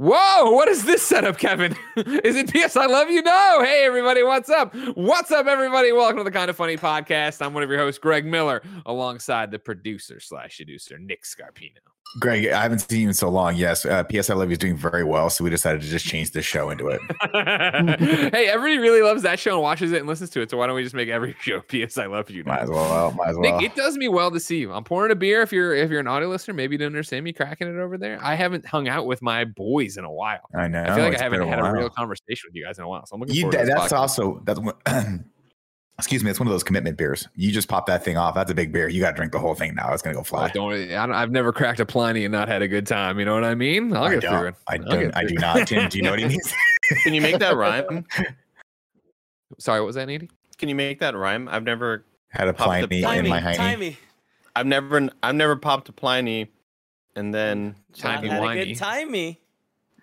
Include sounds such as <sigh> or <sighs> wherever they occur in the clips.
Whoa, what is this setup, Kevin? <laughs> is it PS I Love You? No. Hey, everybody, what's up? What's up, everybody? Welcome to the Kinda Funny podcast. I'm one of your hosts, Greg Miller, alongside the producer slash producer, Nick Scarpino. Greg, I haven't seen you in so long. Yes, uh, PS I Love You is doing very well, so we decided to just change the show into it. <laughs> hey, everybody really loves that show and watches it and listens to it. So why don't we just make every <laughs> show PS I Love You? now? Might as well. Might as well. Nick, it does me well to see you. I'm pouring a beer. If you're if you're an audio listener, maybe you don't understand me cracking it over there. I haven't hung out with my boys in a while. I know. I feel like I haven't been had a real conversation with you guys in a while. So I'm looking You, forward to that- this that's podcast. also that's. <clears throat> excuse me. It's one of those commitment beers. You just pop that thing off. That's a big beer. You got to drink the whole thing now. It's gonna go Well, fly. don't, I don't, I've never cracked a Pliny and not had a good time. You know what I mean? I'll get don't. through it. I don't. get I do not. Tim, do you know what he <laughs> means? Can you make that rhyme? <laughs> Sorry, what was that, Andy? Can you make that rhyme? I've never, Had a Pop the Pliny in my hiney. timey. I've never, I've never popped a Pliny, and then Timey Not had a good timey.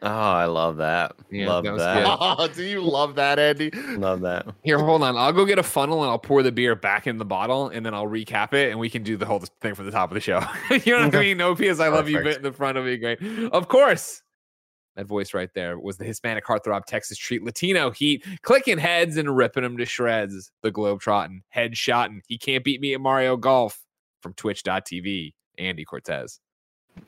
Oh, I love that. Yeah, love that that. Oh, <laughs> do you love that, Andy? Love that. Here, hold on. I'll go get a funnel and I'll pour the beer back in the bottle and then I'll recap it and we can do the whole thing from the top of the show. <laughs> you know what I mean? No PS I love you bit in the front of me. Great. Of course. That voice right there was the Hispanic heartthrob Texas treat Latino heat, clicking heads and ripping them to shreds. The globe trotting, head shotting. He can't beat me at Mario Golf from twitch.tv. Andy Cortez.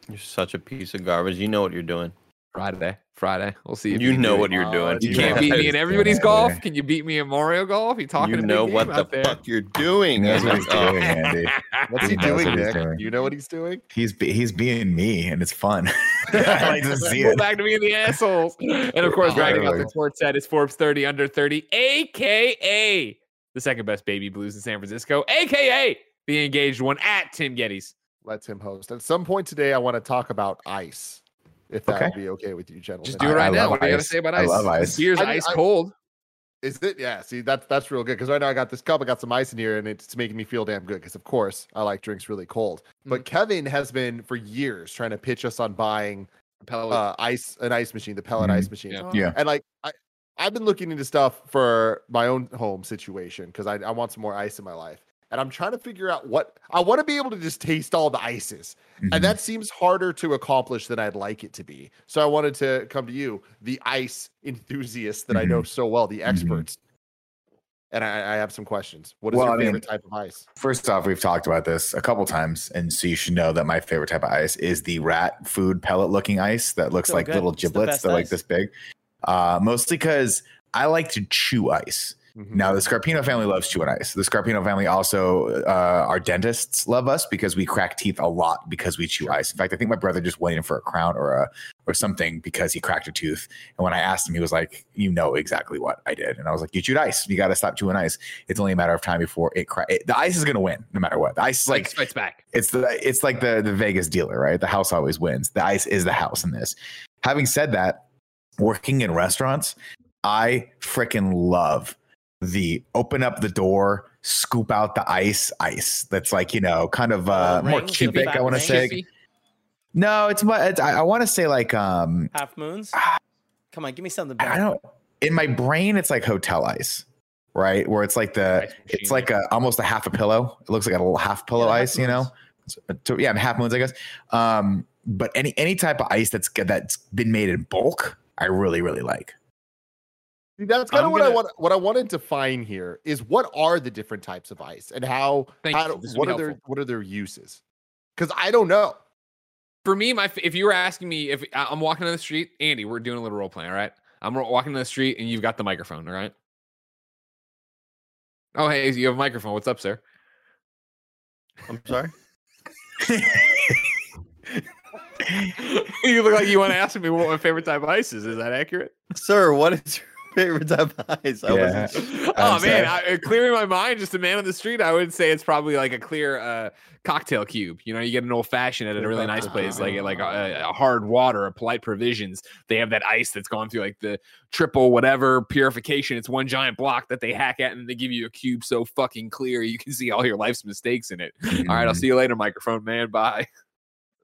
You're such a piece of garbage. You know what you're doing. Friday. Friday. We'll see. if You can know what you're doing. Uh, you You can't beat me in everybody's golf. Can you beat me in Mario Golf? You talking You a big know game what the there. fuck you're doing. He what he's doing, Andy. <laughs> What's He he doing, what Nick? doing. You know what he's doing? He's be- he's being me, and it's fun. <laughs> I like to see it. back to being the assholes. And of course, Yeah, rounding out the really. sports set is Forbes 30 under 30, aka the second best baby blues in San Francisco, aka the engaged one at Tim Gettys. Let him host. At some point today, I want to talk about ice. If that Okay. would be okay with you, gentlemen. Just do it right I now. What do you got to say about I ice? love This ice. beer's I mean, ice I- cold. Is it? Yeah. See, that's that's real good because right now I got this cup. I got some ice in here, and it's making me feel damn good. Because of course I like drinks really cold. But Kevin has been for years trying to pitch us on buying Pellet. uh, ice, an ice machine, the pellet Mhm. ice machine. Yeah. Yeah. And like I, I've been looking into stuff for my own home situation because I, I want some more ice in my life. And I'm trying to figure out what I want to be able to just taste all the ices. Mhm. And that seems harder to accomplish than I'd like it to be. So I wanted to come to you, the ice enthusiast that I know so well, the experts. And I, I have some questions. What is Well, your I mean- favorite type of ice? First off, we've talked about this a couple times, and so you should know that my favorite type of ice is the rat food pellet looking ice that looks So like good. little giblets. that They're like this big. Uh, mostly because I like to chew ice. Mhm. Now, the Scarpino family loves chewing ice. The Scarpino family also, uh, our dentists love us because we crack teeth a lot because we chew ice. In fact, I think my brother just went in for a crown or a or something because he cracked a tooth. And when I asked him, he was like, "You know exactly what I did." And I was like, "You chewed ice. You got to stop chewing ice. It's only a matter of time before it crack. It, the ice is going to win, no matter what. The ice is like fights back. it's the it's like the the Vegas dealer, right? The house always wins. The ice is the house in this. Having said that, working in restaurants, I freaking love the open up the door, scoop out the ice, ice. That's like you know, kind of uh, Uh, more cubic. I want to say. No, it's my. It's, I, I want to say like um. Half moons. Come on, give me something. I don't. In my brain, it's like hotel ice, right? Where it's like the. It's like a almost a half a pillow. It looks like a little half pillow Yeah, half ice, you know. So, yeah, half moons, I guess. Um, but any any type of ice that's that's been made in bulk, I really really like. See, That's kind I'm of what I gonna- want. What I wanted to find here is what are the different types of ice and how? Thank how you. do- This would what be are their what are their uses? Because I don't know. For me, my if you were asking me if I- I'm walking down the street, Andy, we're doing a little role play, all right? I'm walking down the street and you've got the microphone, all right? Oh, hey, you have a microphone. What's up, sir? I'm sorry. <laughs> <laughs> you look like you want to ask me what my favorite type of ice is. Is that accurate? Sir, what is your favorite type of ice? I Yeah. wasn't oh I'm man. I, uh, clearing my mind, just a man on the street. I would say it's probably like a clear uh, cocktail cube. You know, you get an old fashioned at a really nice place, like <laughs> like a, a hard water, a polite provisions. They have that ice that's gone through like the triple whatever purification. It's one giant block that they hack at, and they give you a cube so fucking clear you can see all your life's mistakes in it. All right, I'll see you later, microphone man. Bye. <laughs>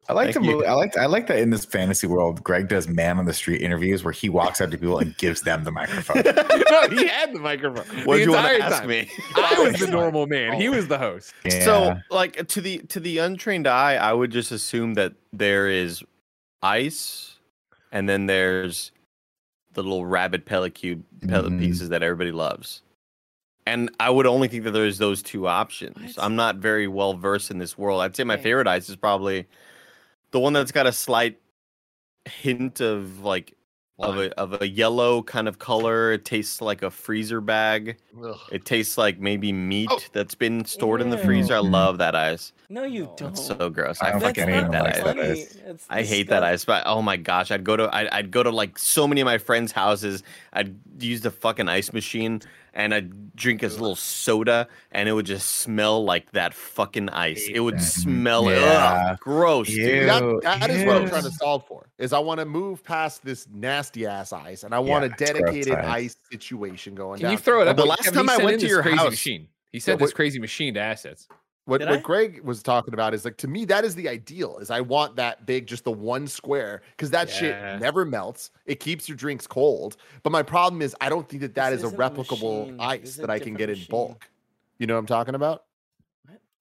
I like Thank to you. move, I like I like that in this fantasy world, Greg does man on the street interviews where he walks up to people and gives them the microphone. <laughs> no, he had the microphone. What <laughs> the did you want to ask time. me? I was the <laughs> normal man. He was the host. So, like to the to the untrained eye, I would just assume that there is ice and then there's the little rabbit pellet cube pellet Mhm. pieces that everybody loves. And I would only think that there's those two options. What? I'm not very well versed in this world. I'd say my Okay. favorite ice is probably the one that's got a slight hint of like of a of a yellow kind of color. It tastes like a freezer bag. Ugh. It tastes like maybe meat Oh. that's been stored in the freezer. I Mhm. love that ice. No, you don't. It's so gross. I I fucking hate that ice. that ice. It's I hate that ice. But oh my gosh, I'd go to I'd, I'd go to like so many of my friends' houses. I'd use the fucking ice machine and I'd drink a little soda and it would just smell like that fucking ice. It would smell Yeah. ugh, gross, Ew. dude. That, that is what I'm trying to solve for. Is I want to move past this nasty ass ice, and I want Yeah, a dedicated ice. ice situation going Can down. you throw it up? The last Kevin, time he I sent went in to this your crazy house- machine. He sent what- this crazy machine to assets. What, Did what I? Greg was talking about is like to me that is the ideal. Is I want that big, just the one square, because that Yeah. shit never melts. It keeps your drinks cold. But my problem is I don't think that that This is a isn't a replicable ice This is a that I can get in bulk. You know what I'm talking about?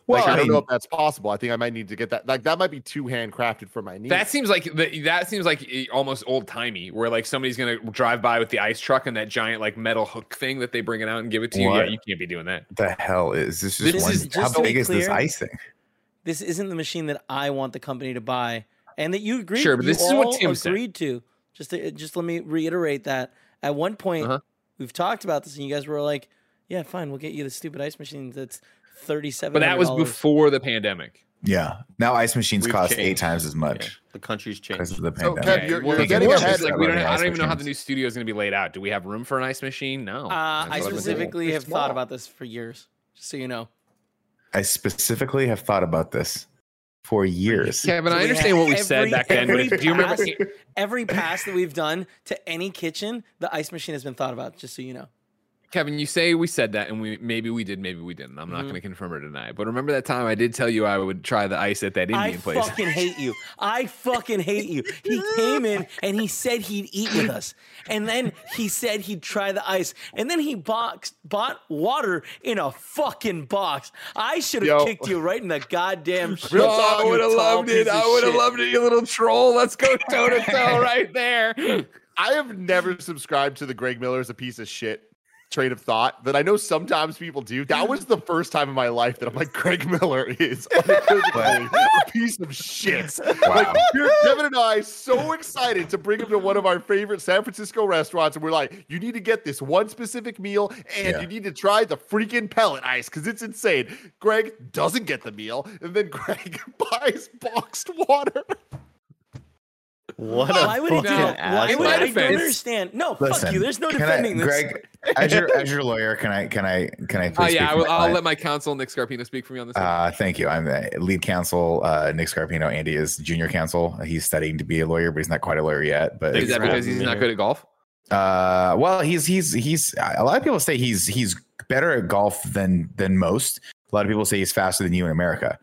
Well, like, I, I don't know if that's possible. I think I might need to get that. Like that might be too handcrafted for my needs. That seems like the, that seems like eh, almost old timey, where like somebody's gonna drive by with the ice truck and that giant like metal hook thing that they bring it out and give it to you. Yeah, you can't be doing that. the hell is this? Just This one, is- how just to be big is this clear, ice thing? This isn't the machine that I want the company to buy, and that you agreed. Sure, but this is what all Tim said. agreed to. Just, to, just let me reiterate that. At one point, Uh-huh. we've talked about this, and you guys were like, "Yeah, fine, we'll get you the stupid ice machine that's thirty-seven. But that was before the pandemic. Yeah. Now ice machines We've cost eight times as Yeah, much the country's because changed. of the So, pandemic. Kev, you're- you're getting more ahead like we don't. running I don't even know how the new studio is going to be laid out. Do we have room for an ice machine? No. Uh, I what I'm saying. specifically have thought about this for years, just so you know. I specifically have thought about this for years. Kevin, So I understand what we have said back then. But every if, do you remember? Every pass that we've done to any kitchen, the ice machine has been thought about, just so you know. Kevin, you say we said that, and we maybe we did, maybe we didn't. I'm not Mhm. going to confirm or deny. But remember that time I did tell you I would try the ice at that Indian I place. I fucking hate you. I fucking hate you. He came in and he said he'd eat with us. And then he said he'd try the ice. And then he boxed, bought water in a fucking box. I should have kicked you right in the goddamn shit. Real Oh, talk, I would have loved it. I would have loved it, you little troll. Let's go toe to toe <laughs> right there. I have never subscribed to the Greg Miller is a piece of shit train of thought that I know sometimes people do. That was the first time in my life that I'm like, Greg Miller is <laughs> a piece of shit. Like, Kevin and I so excited to bring him to one of our favorite San Francisco restaurants, and we're like, you need to get this one specific meal, and Yeah. you need to try the freaking pellet ice because it's insane. Greg doesn't get the meal, and then <laughs> Greg <laughs> buys boxed water. What a Why would he do that? Why would my I don't defense- understand? No, Listen, fuck you. There's no can I- defending this. Greg, as your as your lawyer, can I can I can I please Oh speak yeah, I will, I'll let my counsel Nick Scarpino speak for me on this. one. Uh, thank you. I'm the lead counsel, uh, Nick Scarpino. Andy is junior counsel. He's studying to be a lawyer, but he's not quite a lawyer yet. But Is that because he's not good at golf? uh, well, he's he's he's a lot of people say he's he's better at golf than than most. A lot of people say he's faster than you in America.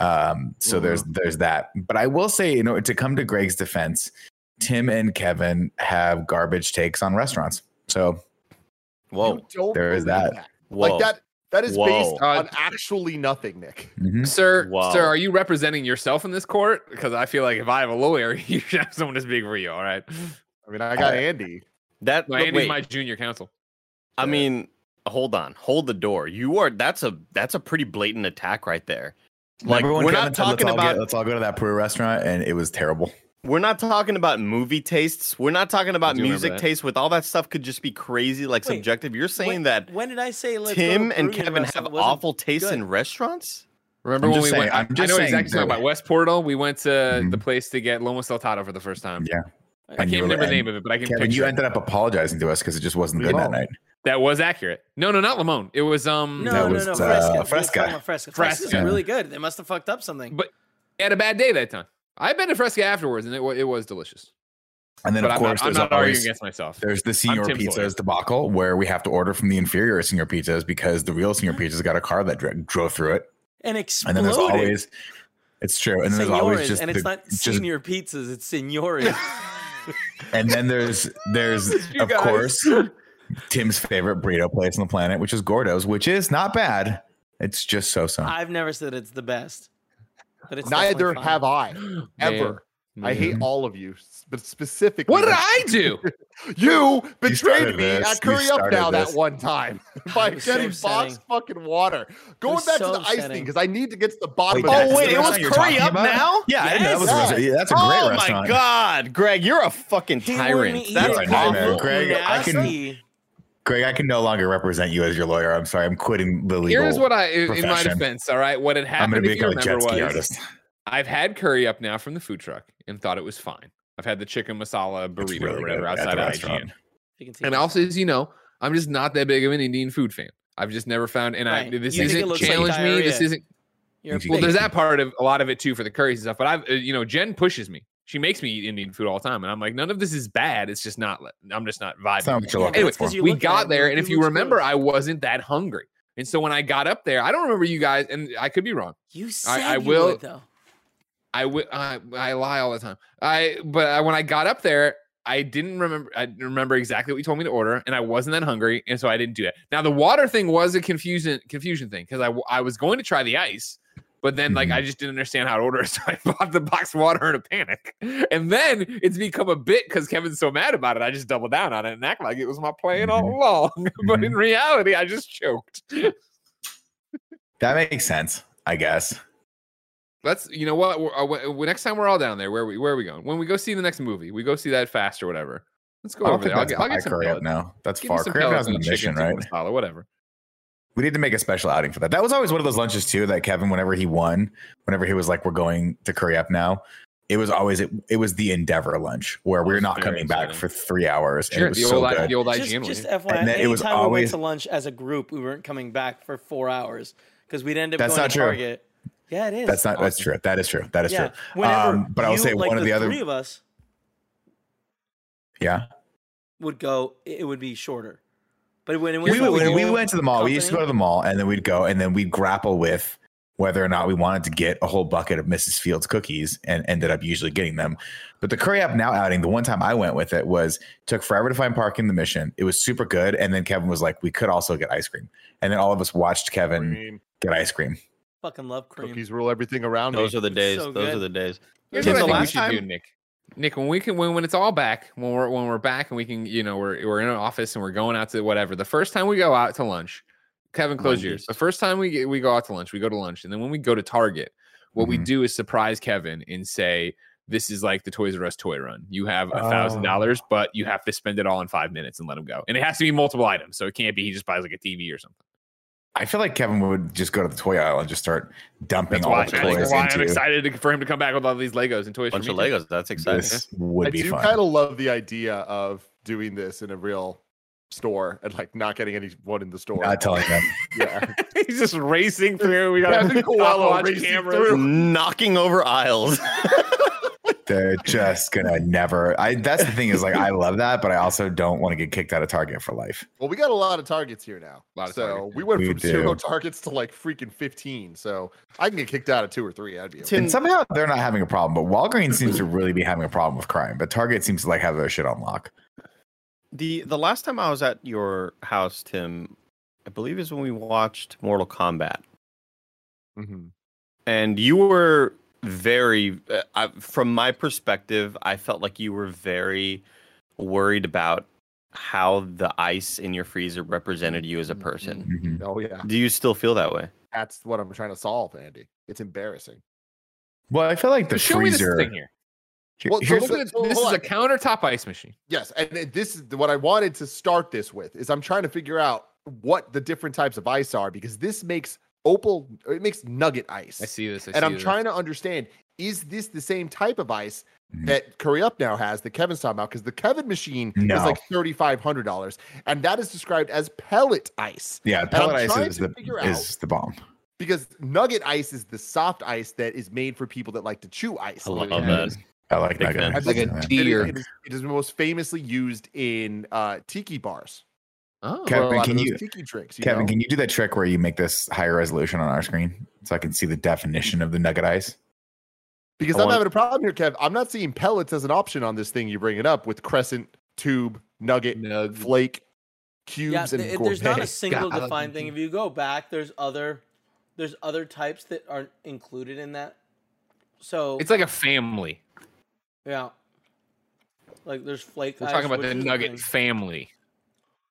Um, so there's there's that. But I will say, you know, to come to Greg's defense, Tim and Kevin have garbage takes on restaurants. So Whoa. There is believe that. Whoa. Like that. That is Whoa. based Uh, on actually nothing, Nick. mhm. Sir, Wow. sir, are you representing yourself in this court? Because I feel like if I have a lawyer, <laughs> you should have someone to speak for you. All right. I mean, I got Uh, Andy. That No, Andy's wait, my junior counsel. I mean, hold on, hold the door. You are that's a that's a pretty blatant attack right there. Like when we're not said, let's talking all about get- let's all go to that Peru restaurant, and it was terrible. we're not talking about movie tastes. We're not talking about music that. tastes. With all that stuff, could just be crazy, like Wait, subjective. You're saying when, that when did I say let's Tim and Kevin have awful tastes good. in restaurants? Remember I'm when we saying- went? I'm I just know saying exactly talking about. West Portal. We went to Mhm. the place to get lomo saltado for the first time. Yeah. I And can't were- remember the name of it, but I can Kevin, you it. ended up apologizing to us because it just wasn't good that night. That was accurate. No, no, not Limon. It was um. No, That no, was, no, uh, Fresca. Fresca. Fresca. Fresca. Fresca's Fresca. really good. They must have fucked up something. But I had a bad day that time. I've been to Fresca afterwards, and it, wa- it was delicious. And then, but of I'm course, not, I'm there's not arguing against myself. there's the senior Tim's lawyer. pizzas debacle where we have to order from the inferior senior pizzas because the real senior pizzas got a car that dr- drove through it. and And exploded. then there's always it's true. And then there's always just and it's the- not just senior pizzas, it's senores. <laughs> and then there's there's of guys. course Tim's favorite burrito place on the planet, which is Gordo's, which is not bad. It's just so so. I've never said it's the best, but it's Neither have I Man. ever. I hate mm-hmm. all of you, but specifically. What did I do? <laughs> You betrayed started me this. at Curry Up Now this. that one time <laughs> <laughs> by was so getting upsetting. boxed fucking water. Going back so to the ice thing because I need to get to the bottom Wait, of that's Oh wait, it was Curry Up about? now. Yeah, I know that was a Yeah, that's a great oh restaurant. my god, Greg, you're a fucking tyrant. That's a nightmare. Awful, Greg, I can- Greg, I can no longer represent you as your lawyer. I'm sorry. I'm quitting the legal. Here's what I, in in my defense, all right. What had I'm going happened, to if you become a jet remember, ski was artist. I've had curry up now from the food truck and thought it was fine. I've had the chicken masala burrito really or whatever outside the of restaurant. IGN. You can see And it. also, as you know, I'm just not that big of an Indian food fan. I've just never found, and Right. I this You think it isn't looks like challenge me. This isn't. You're Well, Well, big- there's that part of a lot of it too for the curries and stuff. But I've, uh, you know, Gen pushes me. She makes me eat Indian food all the time, and I'm like, none of this is bad. It's just not. I'm just not That's not vibing. what you're Yeah, Anyway, that's 'cause for. you we got it, there, and if you remember, good. I wasn't that hungry. And so when I got up there, I don't remember you guys, and I could be wrong. you said I you will- would, though. I wi- I, I lie all the time. I but I, when I got up there, I didn't remember. I didn't remember exactly what you told me to order, and I wasn't that hungry, and so I didn't do that. Now the water thing was a confusion confusion thing because I I was going to try the ice, but then like. I just didn't understand how to order, <laughs> so I bought the box of water in a panic, and then it's become a bit because Kevin's so mad about it. I just doubled down on it and act like it was my plan all Mhm. along, <laughs> but in Mhm. reality, I just choked. That makes sense, I guess. Let's, you know what? We're, uh, w- w- next time we're all down there, where are we where are we going? When we go see the next movie, we go see that fast or whatever. Let's go I don't over think there. I'll get, I'll by get some Curry up now. That's Give far. some Curry up has and a a mission, right? tikka masala, whatever. We need to make a special outing for that. That was always one of those lunches too that Kevin, whenever he won, whenever he was like, "We're going to Curry Up now," it was always it, it was the Endeavor lunch where we're not very coming back for three hours. and Sure, it was the so old, I- good. the old Just, IGN just one. FYI, And then it was anytime we went always- to lunch as a group, we weren't coming back for four hours because we'd end up That's going not to true. Target. Yeah, it is. That's not. That's true. That is true. That is yeah. true. Whenever Um, but I will say like one of the other. three of us Yeah, would go, it it would be shorter. But when it was we, the when we went to the mall. We used to go to the mall, and then we'd go, and then we'd grapple with whether or not we wanted to get a whole bucket of Mrs. Fields cookies, and ended up usually getting them. But the Curry Up Now outing, the one time I went with it was took forever to find parking in the mission. It was super good, and then Kevin was like, "We could also get ice cream," and then all of us watched Kevin Cream, get ice cream. Fucking love cream. Cookies rule everything around me. Those are the days. so Those good. are the days. Here's Tim, what I the think we last should do, Nick. Nick, when we can, when, when it's all back, when we're when we're back and we can, you know, we're we're in an office and we're going out to whatever. The first time we go out to lunch, Kevin, close yours. Mondays. The first time we get, we go out to lunch, we go to lunch, and then when we go to Target, what we Mhm. do is surprise Kevin and say, "This is like the Toys R Us toy run. You have a Oh. thousand dollars, but you have to spend it all in five minutes and let him go. And it has to be multiple items, so it can't be he just buys like a TV or something. I feel like Kevin would just go to the toy aisle and just start dumping That's all why, the I think toys why I'm excited to- for him to come back with all these Legos and toys. Bunch for of me too. Legos. That's exciting. This would I be do fun. kind of love the idea of doing this in a real store and like not getting anyone in the store. Not telling them. <laughs> yeah. <laughs> He's just racing through. We got Kevin Coello watch racing cameras. through. Knocking over aisles. <laughs> They're just gonna never. I. That's the thing is like I love that, but I also don't want to get kicked out of Target for life. Well, we got a lot of targets here now. Lot of so targets. we went We from zero targets to like freaking 15. So I can get kicked out of two or three. I'd be okay. And somehow they're not having a problem, but Walgreens seems to really be having a problem with crime. But Target seems to like have their shit on lock. The the last time I was at your house, Tim, I believe is when we watched Mortal Kombat, Mhm. and you were very, uh, I, from my perspective, I felt like you were very worried about how the ice in your freezer represented you as a person. Mhm. Oh, yeah. Do you still feel that way? That's what I'm trying to solve, Andy. It's embarrassing. Well, I feel like the Just show me this freezer. thing here. Here- Well, so look at it- This is hold a countertop ice machine. Yes, and this is what I wanted to start this with. Is I'm trying to figure out what the different types of ice are because this makes opal. It makes nugget ice, I see this. I and see I'm this. trying to understand: is this the same type of ice Mhm. that Curry Up now has that Kevin's talking about? Because the Kevin machine No. is like thirty five hundred dollars, and that is described as pellet ice. yeah, pellet ice is the is the bomb. Because nugget ice is the soft ice that is made for people that like to chew ice. I love Yeah. that. I like Big nugget. fan. ice. Like a It is- deer. It is, it is most famously used in uh, tiki bars. Oh, Kevin, lot of can you- tiki drinks? You Kevin, know? can you do that trick where you make this higher resolution on our screen so I can see the definition of the nugget eyes? Because I I'm want- having a problem here, Kev. I'm not seeing pellets as an option on this thing you bring it up with crescent, tube, nugget, Nug. flake, Yeah, cubes, and th- there's not a single God. <laughs> defined thing. If you go back, there's other there's other types that aren't included in that. So It's like a family. Yeah. Like there's flake. We're ice, talking about the is nugget thing. family.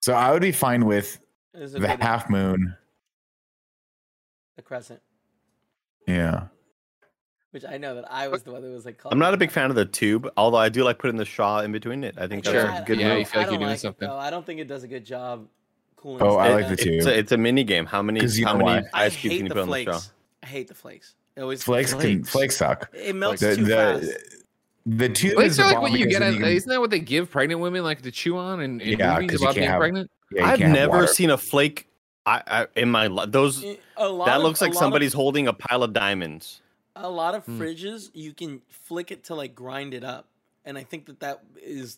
So I would be fine with the half moon. the crescent, Yeah. which I know that I was the one that was like. I'm not a big fan of the tube, although I do like putting the straw in between it. I think that's Sure. a good Yeah, move. you feel like I you're don't doing like it, something. though. I don't think it does a good job cooling. Oh, I like the tube. It's a, it's a mini game. How many 'Cause you how know many ice cubes can you the put on the straw? flakes. I hate the flakes. It always Flakes can Flakes. flakes suck. It melts The too fast. The, the tube Flakes is like what you get. At, you can... Isn't that what they give pregnant women like to chew on in, in Yeah, movies 'cause you about can't being have- pregnant? yeah, I've never water. seen a flake. I, I in my li- those A lot that of- looks a like lot somebody's Of, holding a pile of diamonds. a lot of Hmm. fridges, you can flick it to like grind it up, and I think that that is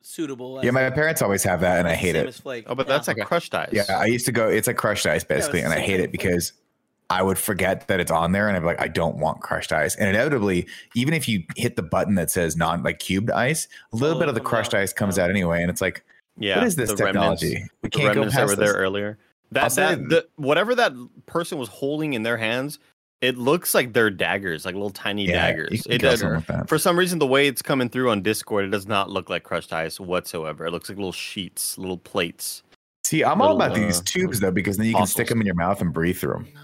suitable. Yeah, as- my parents always have that, and I hate it. flake. Oh, but Yeah. that's like Okay. crushed ice. Yeah, I used to go. It's like crushed ice basically, it's and I hate it with because I would forget that it's on there, and I'd be like, I don't want crushed ice. And inevitably, even if you hit the button that says non like cubed ice, a little Oh, bit of the crushed out. ice comes out anyway, and it's like, yeah. what is this the remnants- technology? We can't go remnants that past were there this. earlier. I'll That, say- that the, whatever that person was holding in their hands, it looks like they're daggers, like little tiny Yeah, daggers. It does, someone with that. for some reason, the way it's coming through on Discord, it does not look like crushed ice whatsoever. It looks like little sheets, little plates. See, I'm all little, about these uh, tubes though, because then you can stick them in your mouth and breathe through them. No,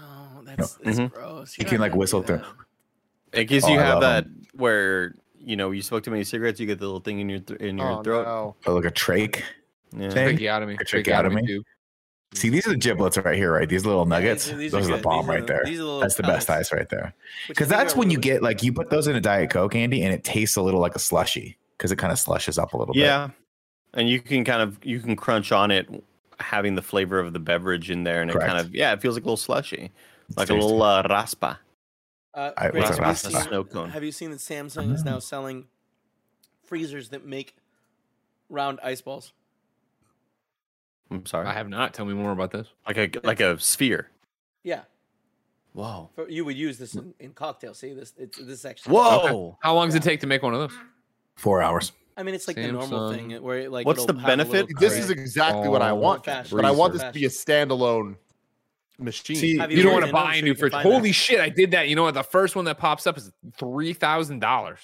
that's, that's Mhm. gross. You don't can, like, whistle through- that. Because Oh, you I have that that 'em. where you know you smoke too many cigarettes, you get the little thing in your th- in your Oh, throat. no. Oh, like a trach. Yeah. Thing. Tracheotomy. A tracheotomy? tube. See, these are the giblets right here, right? These little Yeah, nuggets. these these those are the good. bomb These are right the- there. these are the little That's the best ice right there. Because that's are when you get like you put those in a diet coke, Andy, and it tastes a little like a slushy because it kind of slushes up a little bit. Yeah, and you can kind of you can crunch on it, having the flavor of the beverage in there, and it kind of yeah, it feels like a little slushy, It's like a little uh, raspa. Uh, I- Greg, what's have, a you seen, Snow cone. have you seen that Samsung is now selling freezers that make round ice balls? I'm sorry, I have not. Tell me more about this. like a like a sphere. Yeah, Whoa, for, you would use this in, in cocktails. See this? It's this actually. whoa! How long does it take to make one of those? Four hours. I mean, it's like the normal thing where it, like. What's the have a little benefit? This is exactly what I Oh, want, but I want this to be a standalone machine. See, Have You, don't want to buy a so new fridge. find that? Holy shit! I did that. You know what? The first one that pops up is three thousand dollars.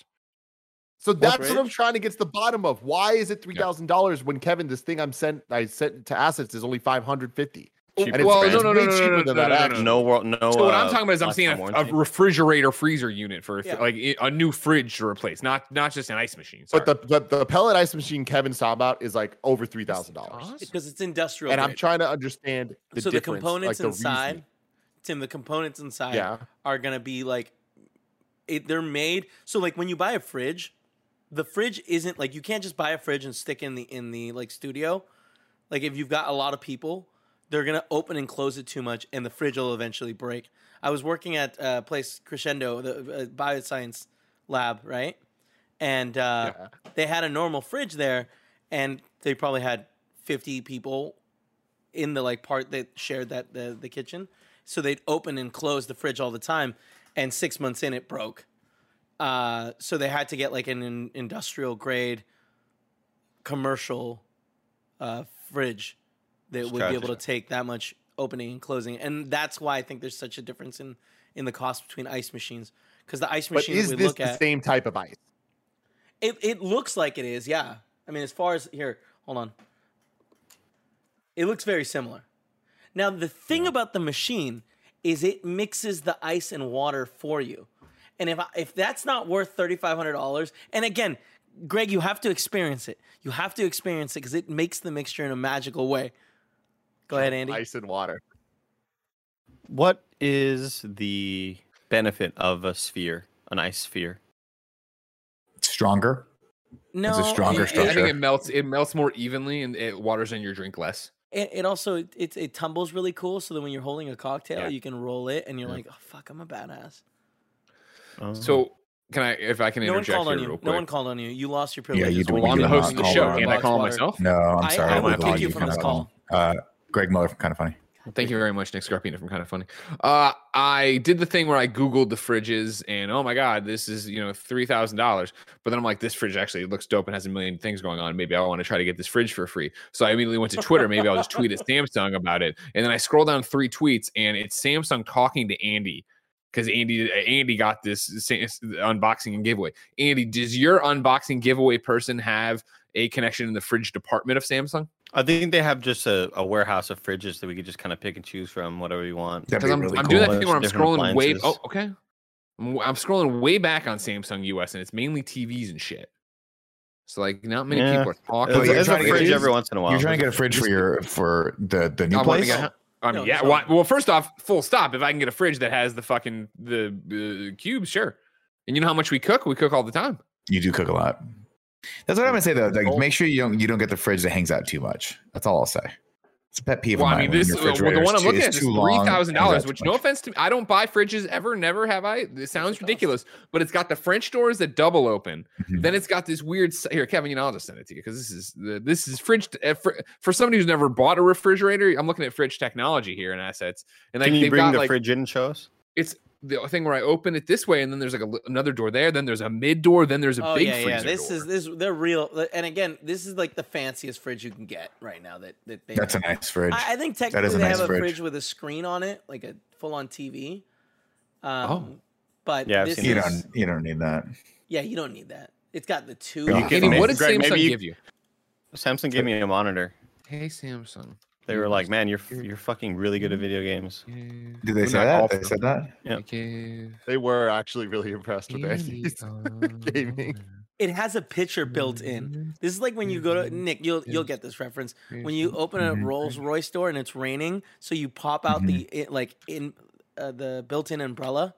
So that's what fridge? I'm trying to get to the bottom of. Why is it three thousand dollars when Kevin, this thing I'm sent I sent to assets is only five hundred fifty? Cheap And it's, Well, it's no, no, no, way no, no, no, than no, that. no, no, actually. No, wor- no. So what I'm uh, talking about is I'm seeing a, a refrigerator freezer unit for Yeah. like a new fridge to replace, not not just an ice machine. But the, the the pellet ice machine Kevin's talking about is like over three thousand dollars. Because it's industrial. And I'm trying to understand the so the components like the inside, reasoning. Tim, the components inside Yeah. are gonna be like, it, they're made so like when you buy a fridge, the fridge isn't like you can't just buy a fridge and stick in the in the like studio. Like if you've got a lot of people, they're gonna open and close it too much, and the fridge will eventually break. I was working at a place Crescendo, the uh, bioscience lab, right? And uh, Yeah. they had a normal fridge there, and they probably had fifty people in the like part that shared that the the kitchen. So they'd open and close the fridge all the time, and six months in it broke. Uh, so they had to get like an in, industrial grade, commercial uh, fridge that would be able to take that much opening and closing, and that's why I think there's such a difference in in the cost between ice machines. Because the ice machine But is we this the at, same type of ice? it it looks like it is, yeah. I mean, as far as here, hold on. It looks very similar. Now, the thing about the machine is it mixes the ice and water for you. And if I, if that's not worth thirty five hundred dollars, and again, Greg, you have to experience it. You have to experience it because it makes the mixture in a magical way. Go ahead, Andy. Ice and water. What is the benefit of a sphere, an ice sphere? Stronger. no, It's a stronger it- I think it melts. It melts more evenly, and it waters in your drink less. It, it also it, it it tumbles really cool. So that when you're holding a cocktail, Yeah. you can roll it, and you're like, "Oh fuck, I'm a badass." Oh. So can I, if I can No one interject called here on real you. quick? No one called on you. You lost your privilege. Yeah, you do- Well, I'm the host of the show. on Can't I call water. myself? No, I'm I- sorry. I we would lied. kick you You from this kinda call. Uh, Greg Miller from Kinda Funny. Thank you very much, Nick Scarpino from Kinda Funny. Uh, I did the thing where I Googled the fridges and oh my God, this is, you know, $3,000. But then I'm like, this fridge actually looks dope and has a million things going on. Maybe I want to try to get this fridge for free. So I immediately went to Twitter. Maybe I'll just tweet at Samsung about it. And then I scroll down three tweets and it's Samsung talking to Andy because Andy Andy got this unboxing and giveaway. Andy, does your unboxing giveaway person have a connection in the fridge department of Samsung? I think they have just a, a warehouse of fridges that we could just kind of pick and choose from whatever we want. Because I'm, really I'm cool. doing that thing where I'm of different scrolling way. Oh, okay. I'm, I'm scrolling way back on Samsung US, and it's mainly TVs and shit. So like, not many Yeah. people are talking. There's, there's a to get fridge these- every once in a while. You're trying to get a fridge for your for the the new I wanna place. get- I mean, No, yeah. it's Well, well, first off, full stop. If I can get a fridge that has the fucking the uh, cubes, sure. And you know how much we cook? We cook all the time. You do cook a lot. That's what I'm gonna say though. Like, make sure you don't you don't get the fridge that hangs out too much. That's all I'll say. It's a pet peeve. Well, of I mine mean, this your uh, well, the one I'm too- looking at is too three long, thousand hangs out dollars. too Which, much. no offense to me, I don't buy fridges ever. Never have I. It sounds ridiculous, but it's got the French doors that double open. Mhm. Then it's got this weird. Here, Kevin, you know, I'll just send it to you because this is the this is fridge uh, for, for somebody who's never bought a refrigerator. I'm looking at fridge technology here and assets, and like Can you they've bring got the like fridge in and show us? it's the thing where I open it this way, and then there's like a, another door there. Then there's a mid door. Then there's a Oh big yeah, yeah. freezer This door. is this they're real. And again, this is like the fanciest fridge you can get right now. That that they That's a nice fridge. I, I think That is technically a they nice have a fridge. fridge with a screen on it, like a full-on TV. Um, Oh. but Yeah, this seen you is, don't you don't need that. Yeah, you don't need that. It's got the two. You Andy, can- what did Greg, Samsung maybe you- give you? Samsung gave me a monitor. Hey, Samsung. They were like, "Man, you're you're fucking really good at video games." Did Did they say that? They said that. Yeah. They were actually really impressed with Andy's <laughs> gaming. It has a picture built in. This is like when you go to Nick. You'll you'll get this reference when you open a Mhm. Rolls Royce door and it's raining. So you pop out the it, like in uh, the built-in umbrella.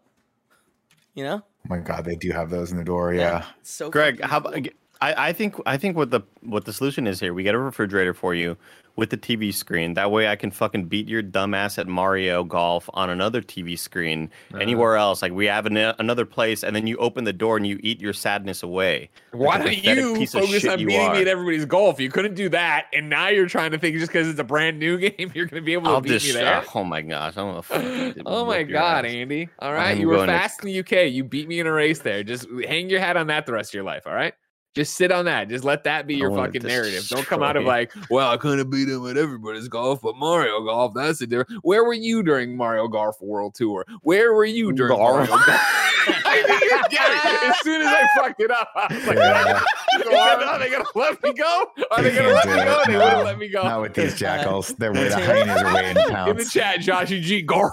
You know, Oh my god, they do have those in the door. Yeah. It's so Greg, how about I, I think I think what the what the solution is here, we get a refrigerator for you with the TV screen. That way I can fucking beat your dumbass at Mario Golf on another TV screen Uh-huh. anywhere else. Like we have an, another place and then you open the door and you eat your sadness away. Why Like don't you focus on beating are. me at everybody's golf? You couldn't do that, and now you're trying to think just because it's a brand new <laughs> game, you're going to be able to I'll beat just me there. oh my gosh, I'm gonna <gasps> Oh my god. Andy! All right, I'm you were going to- fast in the UK. You beat me in a race there. Just hang your hat on that the rest of your life. All right. Just sit on that. Just let that be your fucking narrative. Don't come out of like, well, I couldn't beat him at everybody's golf, but Mario Golf, that's a different. Where were you during Mario Golf World Tour? Where were you during Golf. Mario Golf? <laughs> I didn't get it. As soon as I <laughs> fucked it up, I was like, Yeah. are they gonna let me go? Are they They gonna let me do go? it. They No. wouldn't let me go. Not with these jackals. They're way the Tim- hyenas are weighing <laughs> In the pounds. chat, Joshy G. Garl.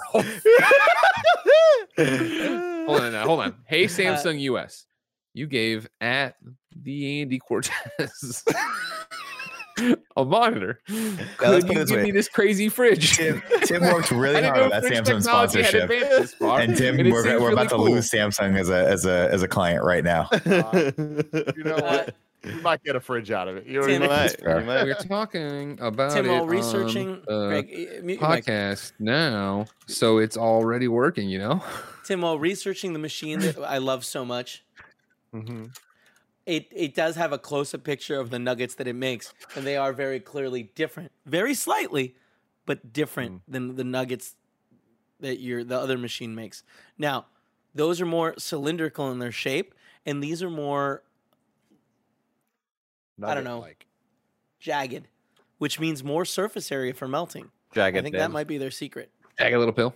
hold on, now, hold on. Hey, Samsung US, you gave at the Andy Cortez <laughs> a monitor. let's Could put you this give way. me this crazy fridge? Tim, Tim worked <laughs> really hard on know that Samsung sponsorship. advanced this far, And Tim, it we're, we're really about to lose Samsung as a as a as a client right now. <laughs> You know Uh, what? You might get a fridge out of it. You know what Tim- might, you might. We're talking about Tim, it while on researching, the Greg, uh, mute your mic. podcast now, so it's already working. You know. Tim, while researching the machine that I love so much, Mhm. It it does have a close up picture of the nuggets that it makes, and they are very clearly different, very slightly, but different hmm. than the nuggets that your the other machine makes. Now, those are more cylindrical in their shape, and these are more I don't know. Nugget-like. jagged, which means more surface area for melting. Jagged I think that might be their secret. Jagged little pill.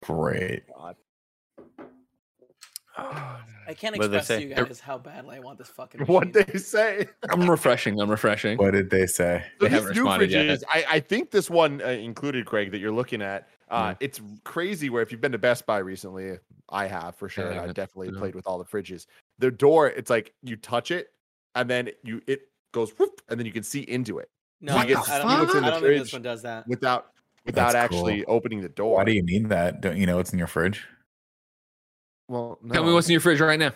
Great. <sighs> <sighs> I can't What they express to you guys how badly I want this fucking. <laughs> What they say? <laughs> I'm refreshing. I'm refreshing. What did they say? So They haven't new responded yet. fridges, I, I think this one uh, included Craig that you're looking at. Uh, Yeah. It's crazy where if you've been to Best Buy recently, I have for sure. I I've definitely no. played with all the fridges. Their door, it's like you touch it and then you it goes whoop, and then you can see into it No, I the don't, I don't, think, What's in I don't think this one does that. without without That's actually cool. opening the door. Why do you need that? Don't you know what's in your fridge? Well, Tell me what's in your fridge right now.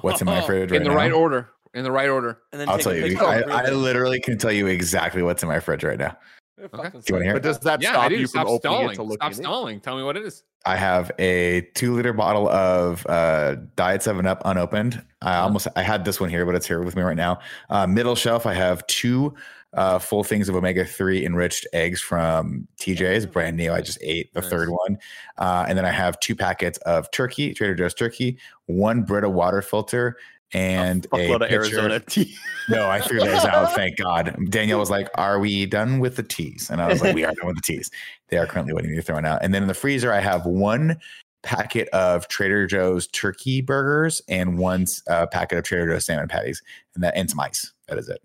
What's in my <laughs> fridge right in the now? right order. In the right order. And then I'll tell you. I, I literally can tell you exactly what's in my fridge right now. Okay. Do you want to hear? But does that Yeah, stop do. you from Stop opening it to look Stop in it? stalling. Tell me what it is. I have a two liter bottle of uh, Diet Seven Up unopened. I almost I had this one here, but it's here with me right now. Uh, middle shelf, I have two uh, full things of omega three enriched eggs from TJ's, brand new. I just ate the Nice. third one, uh, and then I have two packets of turkey, Trader Joe's turkey, one Brita water filter, and a, pitcher- Arizona tea. <laughs> No, I threw those out. Thank <laughs> God. Danielle was like, "Are we done with the teas?" And I was like, "We are done with the teas. They are currently waiting to be thrown out." And then in the freezer, I have one packet of Trader Joe's turkey burgers and one uh, packet of Trader Joe's salmon patties, and that and some ice. That is it.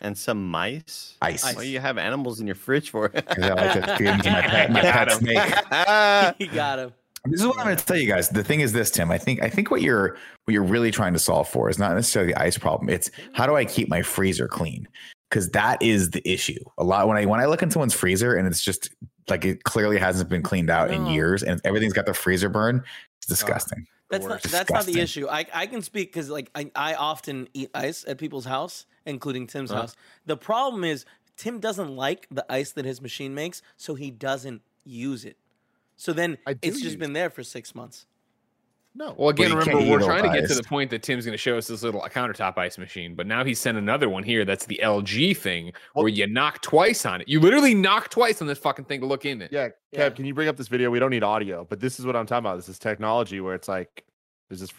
And some mice. Ice. What do you have animals in your fridge for? 'Cause I like to feed them my pet, my pet snake. <laughs> he got him. This is what I'm going to tell you guys. The thing is this, Tim. I think I think what you're what you're really trying to solve for is not necessarily the ice problem. It's how do I keep my freezer clean? Because that is the issue. A lot when I when I look in someone's freezer and it's just like it clearly hasn't been cleaned out in years and everything's got the freezer burn. It's ah, disgusting. That's not, worst. that's not the issue. I, I can speak because like I, I often eat ice at people's house, including Tim's Uh-huh. house. The problem is Tim doesn't like the ice that his machine makes, so he doesn't use it. So then it's just been there for six months. No. Well, again, remember we're trying to get to the point that Tim's going to show us this little countertop ice machine, but now he's sent another one here. That's the LG thing where you knock twice on it. You literally knock twice on this fucking thing to look in it. Yeah, Kev, Yeah. can you bring up this video? We don't need audio, but this is what I'm talking about. This is technology where it's like, there's this.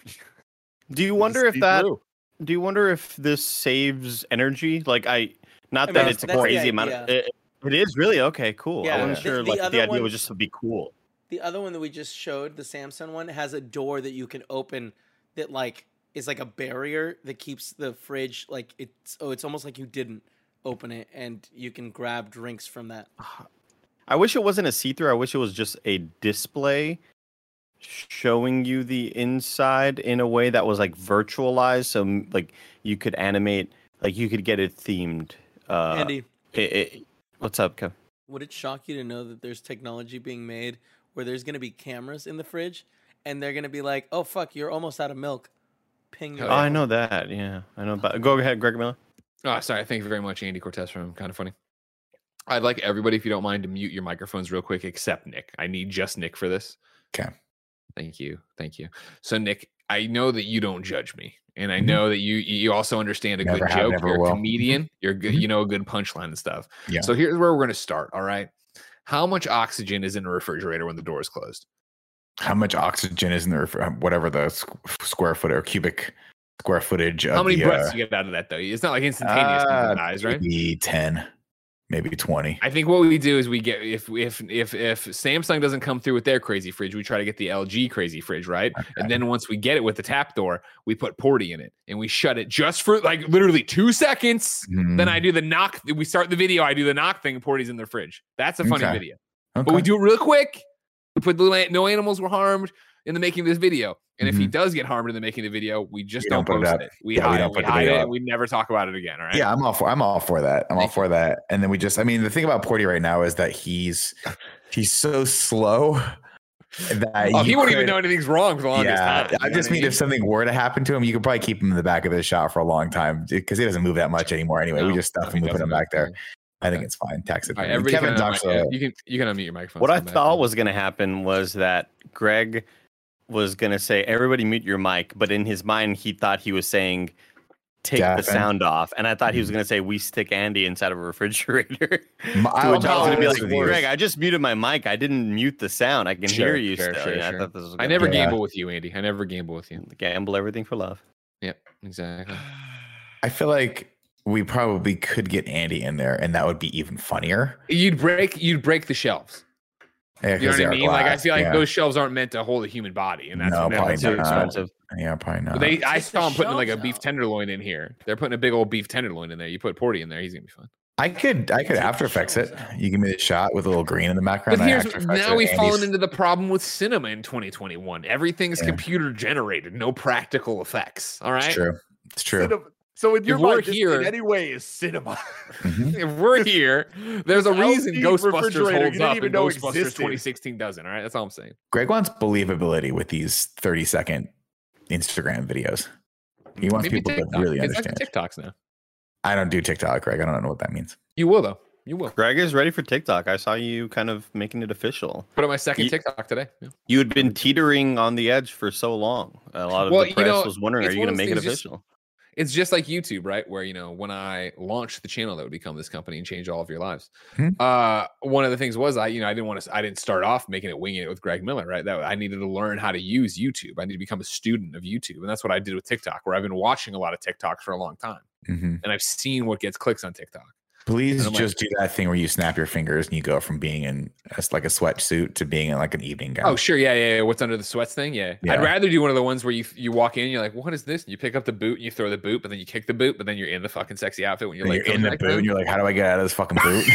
<laughs> do you wonder if that? through. Do you wonder if this saves energy? Like I, not I mean, that it's a the crazy amount. Of, it, it is really okay. Cool. Yeah, I wasn't sure. the like other the idea one- was just to be cool. The other one that we just showed, the Samsung one, has a door that you can open that like is like a barrier that keeps the fridge like it's oh it's almost like you didn't open it and you can grab drinks from that. <sighs> I wish it wasn't a see-through. I wish it was just a display showing you the inside in a way that was like virtualized, so like you could animate, like you could get it themed. Uh, Andy, it, it, what's up, Kev? would it shock you to know that there's technology being made where there's going to be cameras in the fridge and they're going to be like, "Oh fuck, you're almost out of milk." Ping your Oh, I know that. Yeah, I know. About, go ahead, Greg Miller. Oh, sorry. Thank you very much, Andy Cortez from Kinda Funny. I'd like everybody, if you don't mind, to mute your microphones real quick, except Nick. I need just Nick for this. Okay. Thank you. Thank you. So, Nick, I know that you don't judge me, and I Mhm. know that you you also understand a Never good have, joke. You're a comedian. You're good. Mhm. You know a good punchline and stuff. Yeah. So here's where we're going to start. All right. How much oxygen is in a refrigerator when the door is closed? How much oxygen is in there for whatever the squ- square foot or cubic square footage of How many the, breaths uh, you get out of that though? It's not like instantaneous uh, it dies, right? Maybe 10, maybe 20. I think what we do is we get if if if if Samsung doesn't come through with their crazy fridge, we try to get the LG crazy fridge, right? And then once we get it with the tap door, we put Porty in it and we shut it just for like literally two seconds. Then Mm, I do the knock. We start the video. I do the knock thing, and Porty's in the fridge. That's a funny Okay. video. But we do it real quick. We put the no animals were harmed in the making of this video. And if he mm-hmm. does get harmed in the making of the video, we just don't, don't put it post it. We Yeah, we hide, don't we put the hide video it. up. We never talk about it again. All right. Yeah, I'm all for I'm all for that. I'm all Thank you. for that. And then we just I mean the thing about Porty right now is that he's he's so slow that Oh, he you won't even know anything's wrong for the longest Yeah, time. I You know just mean if something were to happen to him, you could probably keep him in the back of the shot for a long time because he doesn't move that much anymore. Anyway, we just stuff no, him, we put him back there. I think it's fine. Tax it. All right, And Kevin's can, unmic- also yeah, you can you can unmute your microphone. What I thought was going to happen was that Greg was going to say, "Everybody mute your mic," but in his mind, he thought he was saying, "Take the sound off," and I thought he was mm-hmm. going to say, "We stick Andy inside of a refrigerator." <laughs> My- to I'll which I was going to be like, with "Greg, I just muted my mic. I didn't mute the sound. I can Sure, hear you sure, still." sure, Yeah, sure. I thought this was. I never Yeah. gamble with you, Andy. I never gamble with you. gamble everything for love. Yep, exactly. I feel like we probably could get Andy in there, and that would be even funnier. You'd break you'd break the shelves. Yeah, You know what I are mean? Like I feel like yeah. those shelves aren't meant to hold a human body, and that's No, probably Too not. expensive. Yeah, probably not. They, I saw them putting like a beef tenderloin in here. They're putting a big old beef tenderloin in there. You put Porty in there, he's gonna be fine. I could, I could After Effects it. out. You give me the shot with a little green in the background. But here's now we've fallen into the problem with cinema in 2021. Everything's Yeah. computer generated, no practical effects. All right, It's true. It's true. Cinema- So in your If we're mind, this here- in any way is cinema. Mhm. <laughs> If we're here, there's a reason Ghostbusters holds up and Ghostbusters existed. 2016 doesn't. All right, that's all I'm saying. Greg wants believability with these 30 second Instagram videos. He wants Maybe people TikTok. to really It's like understand. TikToks now. I don't do TikTok, Greg. I don't know what that means. You will though. You will. Greg is ready for TikTok. I saw you kind of making it official. Put on my second Ye- TikTok today. Yeah. You had been teetering on the edge for so long. A lot of Well, the you press know, was wondering, are you going to make it things just- official? It's just like YouTube, right? Where you know when I launched the channel that would become this company and change all of your lives. Hmm. Uh, one of the things was I, you know, I didn't want to. I didn't start off making it winging it with Greg Miller, right? That I needed to learn how to use YouTube. I need to become a student of YouTube, and that's what I did with TikTok, where I've been watching a lot of TikToks for a long time, Mhm. and I've seen what gets clicks on TikTok. Please I'm like- just do that thing where you snap your fingers and you go from being in a, like a sweatsuit to being in like an evening gown. Oh, sure, yeah, yeah, yeah. What's under the sweats thing? Yeah. Yeah. I'd rather do one of the ones where you you walk in, and you're like, what is this? And you pick up the boot, and you throw the boot, but then you kick the boot, but then you're in the fucking sexy outfit when you're And like you're in the boot down. and you're like, how do I get out of this fucking boot?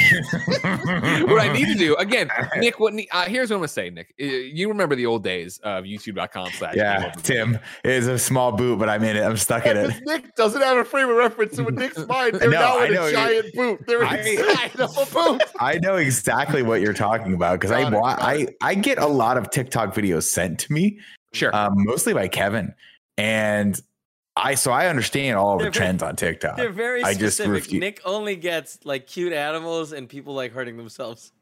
<laughs> what I need to do again, <laughs> Nick. What uh, here's what I'm gonna say, Nick. You remember the old days of YouTube.com/slash. Yeah, Tim, it is a small boot, but I'm in it. I'm stuck in <laughs> it. Nick doesn't have a frame of reference. So in Nick's mind, they're know, now in a giant boot. They're I- inside of a boot. I know exactly what you're talking about because I, it, wa- I I get a lot of TikTok videos sent to me, Sure. um, mostly by Kevin, and I so I understand all the They're very- trends on TikTok. They're very I just specific. refu- Nick only gets like cute animals and people like hurting themselves.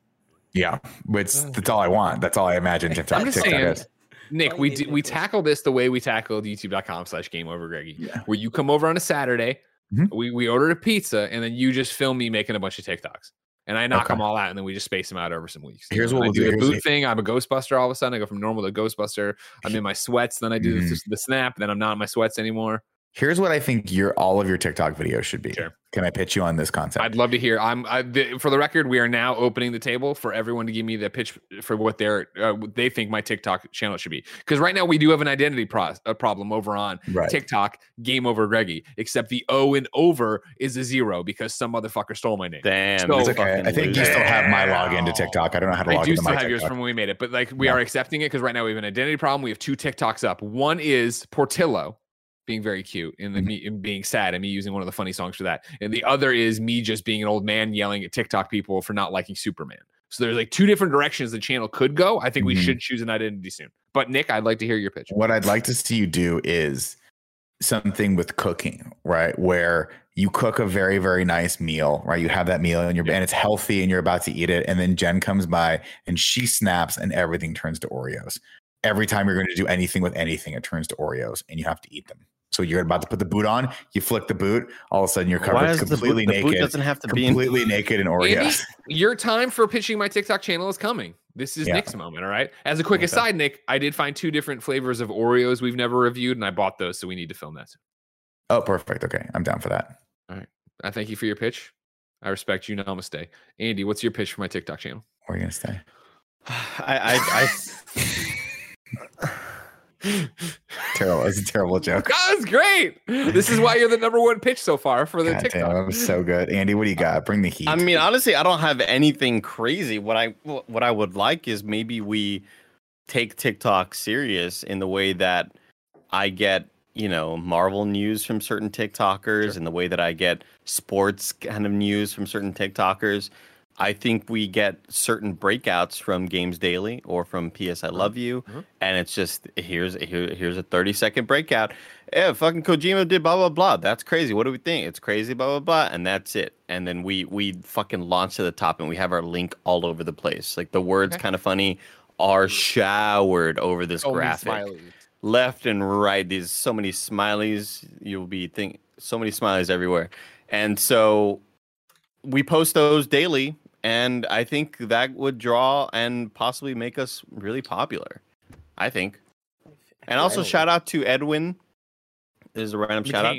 Yeah, which that's all I want. That's all I imagine TikTok. I'm just TikTok saying, is. Nick, we you d- we tackle this the way we tackled YouTube.com slash Game Over Greggy, Yeah. where you come over on a Saturday, Mhm. we we order a pizza, and then you just film me making a bunch of TikToks, and I knock Okay. them all out, and then we just space them out over some weeks. Here's what I we'll do the boot thing. I'm a Ghostbuster. All of a sudden, I go from normal to Ghostbuster. I'm in my sweats, then I do Mhm. the, the snap, then I'm not in my sweats anymore. Here's what I think your all of your TikTok videos should be. Sure. Can I pitch you on this concept? I'd love to hear. I'm I, the, for the record. We are now opening the table for everyone to give me the pitch for what their uh, they think my TikTok channel should be. Because right now we do have an identity pro- a problem over on right. TikTok. Game over, Greggy. Except the O and over is a zero because some motherfucker stole my name. Damn, So- It's okay. I think you still have my login to TikTok. I don't know how to log I log do into still my have yours from when we made it, but like we Yeah. are accepting it because right now we have an identity problem. We have two TikToks up. One is Portillo being very cute and the Mhm. me and being sad and me using one of the funny songs for that. And the other is me just being an old man yelling at TikTok people for not liking Superman. So there's like two different directions the channel could go. I think we Mhm. should choose an identity soon. But Nick, I'd like to hear your pitch. What I'd like to see you do is something with cooking, right? Where you cook a very, very nice meal, right? You have that meal and you're Yeah. and it's healthy and you're about to eat it. And then Gen comes by and she snaps and everything turns to Oreos. Every time you're going to do anything with anything, it turns to Oreos and you have to eat them. So you're about to put the boot on, you flick the boot, all of a sudden you're covered does the boot, completely the boot naked. doesn't have to be in Completely naked in Andy, Oreos. <laughs> your time for pitching my TikTok channel is coming. This is Yeah. Nick's moment, all right? As a quick Okay. aside, Nick, I did find two different flavors of Oreos we've never reviewed, and I bought those, so we need to film that soon. Oh, perfect. Okay. I'm down for that. All right, I thank you for your pitch. I respect you. Namaste. Andy, what's your pitch for my TikTok channel? Where are you going to stay? <sighs> I, I, <laughs> <laughs> Terrible. It's a terrible joke. That was great. This is why you're the number one pitch so far for the God TikTok. damn, that was so good. Andy, what do you got? Bring the heat. I, I mean, honestly, I don't have anything crazy. What I what I would like is maybe we take TikTok serious in the way that I get, you know, Marvel news from certain TikTokers, and the way that I get sports kind of news from certain TikTokers. I think we get certain breakouts from Games Daily or from PS I Love You, Mhm. and it's just here's here, here's a 30 second breakout. Yeah, fucking Kojima did blah blah blah. That's crazy. What do we think? It's crazy, blah blah blah, and that's it. And then we we fucking launch to the top, and we have our link all over the place. Like the words Okay. Kinda Funny are showered over this Only graphic smileys. left and right. These so many smileys. You'll be think so many smileys everywhere, and so we post those daily, and I think that would draw and possibly make us really popular. I think, and also shout out to Edwin. This is a random shout out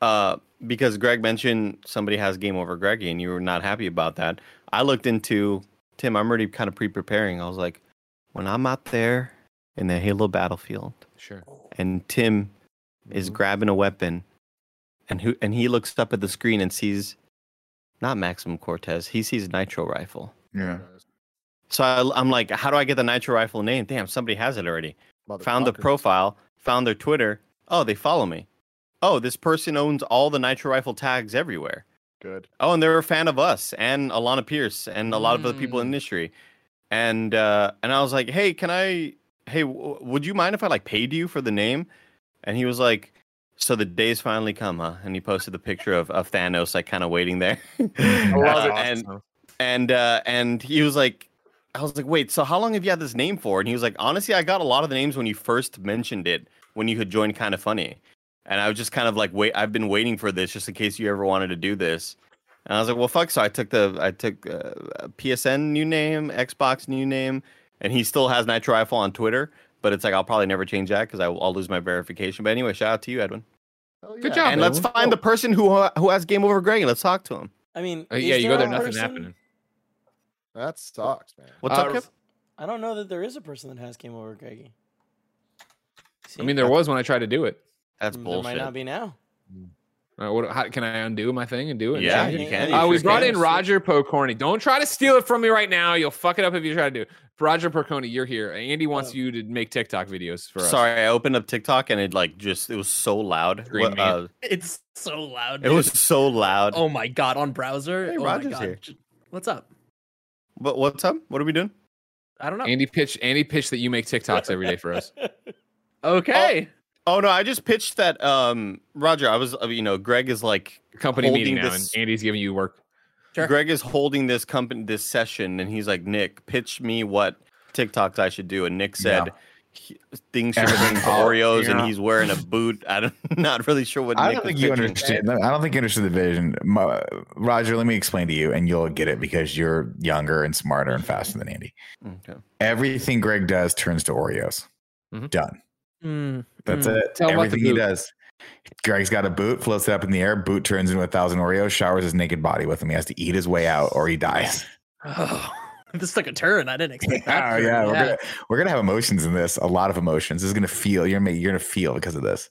uh, because Greg mentioned somebody has game over Greggy, and you were not happy about that. I looked into Tim. I'm already kind of pre-preparing. I was like, when I'm out there in the Halo battlefield, Sure. and Tim is Mhm. grabbing a weapon, and who and he looks up at the screen and sees not Maximum Cortez. He sees Nitro Rifle. yeah. So I, I'm like, how do I get the Nitro Rifle name? Damn, somebody has it already. Found the profile, found their Twitter. Oh, they follow me. Oh, this person owns all the Nitro Rifle tags everywhere. Good. Oh, and they're a fan of us and Alana Pierce and a lot of other people in the industry. And uh, and I was like, hey, can I? Hey, w- would you mind if I like paid you for the name? And he was like, so the day's finally come, huh? And he posted the picture of, of Thanos like kind of waiting there. <laughs> Love <laughs> and and uh, and he was like, I was like, wait, so how long have you had this name for? And he was like, honestly, I got a lot of the names when you first mentioned it when you had joined Kinda Funny. and I was just kind of like, wait, I've been waiting for this just in case you ever wanted to do this. And I was like, well, fuck. So I took the I took uh, PSN new name, Xbox new name, and he still has Nitro Rifle on Twitter. But it's like I'll probably never change that because I'll lose my verification. But anyway, shout out to you, Edwin. Hell Good job, and let's Edwin. find the person who who has game over Greg and let's talk to him. I mean, Uh, yeah, you go there there, a nothing's person- happening. That sucks, man. What's Uh, up, Kev? I don't know that there is a person that has game over Greggy. I mean, there was when I tried to do it. That's bullshit. there might not be now. Uh, what, how, can I undo my thing and do it? Yeah, you it? can. Uh, You we brought can. in Roger Pokorny. Don't try to steal it from me right now. You'll fuck it up if you try to do it. Roger Pokorny, you're here. Andy wants Oh. you to make TikTok videos for us. Sorry, I opened up TikTok and it like just it was so loud. Scream What, uh, It's so loud. it was so loud. Oh my god, on browser. Hey, oh Roger's my god. here. What's up? But what's up? What are we doing? I don't know. Andy pitch Andy pitch that you make TikToks every day for us. <laughs> okay. Oh no, I just pitched that. Um, Roger, I was, uh, you know, Greg is like Company meeting now, this- and Andy's giving you work. Sure. Greg is holding this company this session, and he's like, Nick, pitch me what TikToks I should do, and Nick said. Yeah. he- Things should Everything bring all- Oreos, yeah. and he's wearing a boot. <laughs> I'm not really sure what. I Nick don't think you pitching. understand. I don't think you understood the vision. Mo- Roger, let me explain to you, and you'll get it because you're younger and smarter and faster than Andy. Okay. Everything Greg does turns to Oreos. Mhm. Done. Mm, That's mm. it. Tell him about the Everything he does. Greg's got a boot, floats it up in the air. Boot turns into a thousand Oreos, showers his naked body with them. He has to eat his way out or he dies. Oh, <laughs> this took a turn. I didn't expect that. Oh <laughs> turn. yeah, we're gonna we're gonna have emotions in this. A lot of emotions. This is gonna feel. You're gonna you're gonna feel because of this.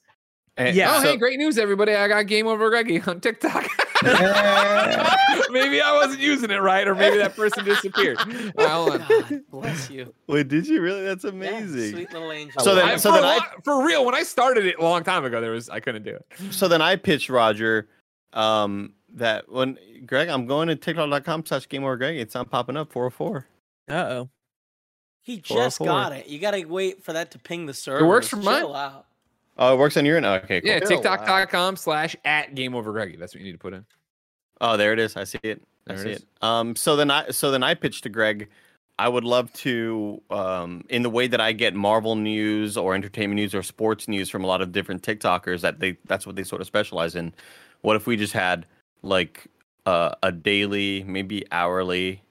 And Yeah. oh, so- hey, great news, everybody! I got Game Over Greggy on TikTok. <laughs> <laughs> maybe I wasn't using it right, or maybe that person disappeared. All right. God bless you. Wait, did you really? That's Yeah, amazing. sweet little angel. So then- I, so for, then a I- lo- for real, when I started it a long time ago, there was I couldn't do it. so then I pitched Roger um, that when Greg, I'm going to TikTok.com slash Game Over Greg. It's not popping up 404. Uh-oh. he Four oh just got it. You got to wait for that to ping the server. It works for mine. Chill out. Oh, it works on your end. Okay, cool. Yeah, TikTok.com slash at Game Over Greggy. That's what you need to put in. Oh, there it is. I see it. I There see is. it. Um, so then I so then I pitched to Greg. I would love to, um, in the way that I get Marvel news or entertainment news or sports news from a lot of different TikTokers that they that's what they sort of specialize in. What if we just had like uh, a daily, maybe hourly,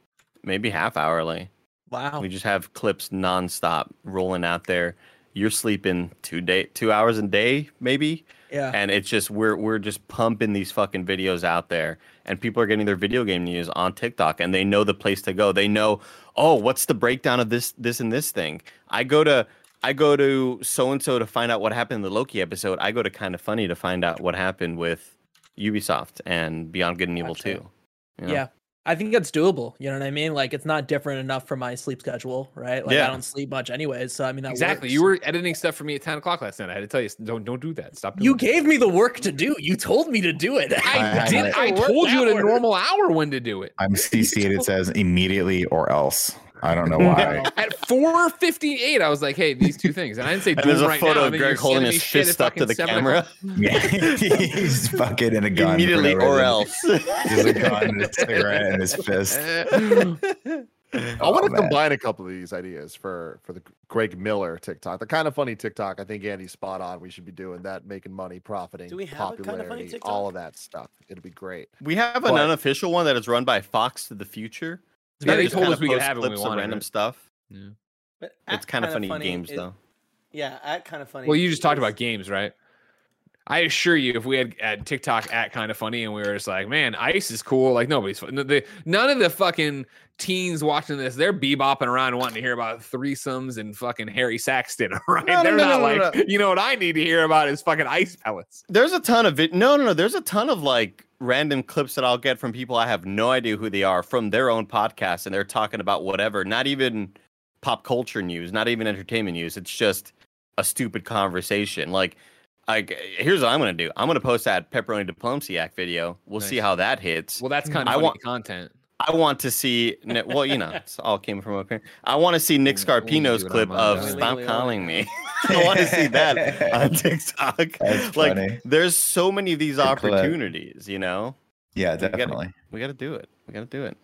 maybe half hourly? Wow. We just have clips nonstop rolling out there. You're sleeping two day, two hours a day, maybe Yeah. and it's just we're we're just pumping these fucking videos out there and people are getting their video game news on TikTok and they know the place to go. They know, "Oh, what's the breakdown of this this and this thing?" I go to I go to so and so to find out what happened in the Loki episode. I go to Kinda Funny to find out what happened with Ubisoft and Beyond Good and Evil Gotcha. 2. you know? Yeah. I think that's doable. You know what I mean? Like it's not different enough from my sleep schedule, right? Like Yeah. I don't sleep much anyways. So I mean that exactly. works. You were editing stuff for me at 10 o'clock last night. I had to tell you, don't don't do that. Stop doing You that. gave me the work to do. You told me to do it. I I- did. I Work told you that at a normal hour when to do it. I'm CC'd. It says immediately or else. I don't know <laughs> why. At 4:58, I was like, "Hey, these two things," and I didn't say And there's a right photo now. of Greg holding his shit at fist up to the camera. <laughs> Yeah, he's fucking in a gun. Immediately no or else. There's a gun and a cigarette in his fist. <laughs> Oh, I Oh, want to man. combine a couple of these ideas for for the Greg Miller TikTok. The Kinda Funny TikTok. I think Andy's spot on. We should be doing that, making money, profiting, Do we have a Kinda popularity, all of that stuff. It'll be great. we have an But- unofficial one that is run by Fox to the Future. Yeah, they Just told us we could have it when we clips of wanted random it. stuff. But It's at kind of Kinda funny, games is- though. Yeah, at Kinda Funny. Well, you just talked about games, right? I assure you, if we had at TikTok at Kinda Funny and we were just like, man, ice is cool. Like nobody's fu- the, none of the fucking teens watching this, they're bebopping around wanting to hear about threesomes and fucking Harry Saxton, <laughs> right? No, no, they're no, not no, no, like, no. you know what I need to hear about is fucking ice pellets. There's a ton of it. No, no, no. There's a ton of like random clips that I'll get from people I have no idea who they are from their own podcast, and they're talking about whatever. Not even pop culture news, not even entertainment news. It's just a stupid conversation. Like, like here's what I'm gonna do. I'm gonna post that pepperoni diplomacy act video. We'll see how that hits. Well, that's mm-hmm. kind of I funny want- content. I want to see. Ni- Well, you know, it's all came from up here. I want to see Nick We'll- we'll Scarpino's clip of Monday. "Stop Legally Calling Me." <laughs> I want to see that <laughs> on TikTok. That's like, funny. there's so many of these Good clip. opportunities. You know, Yeah, definitely. we got to do it. We got to do it.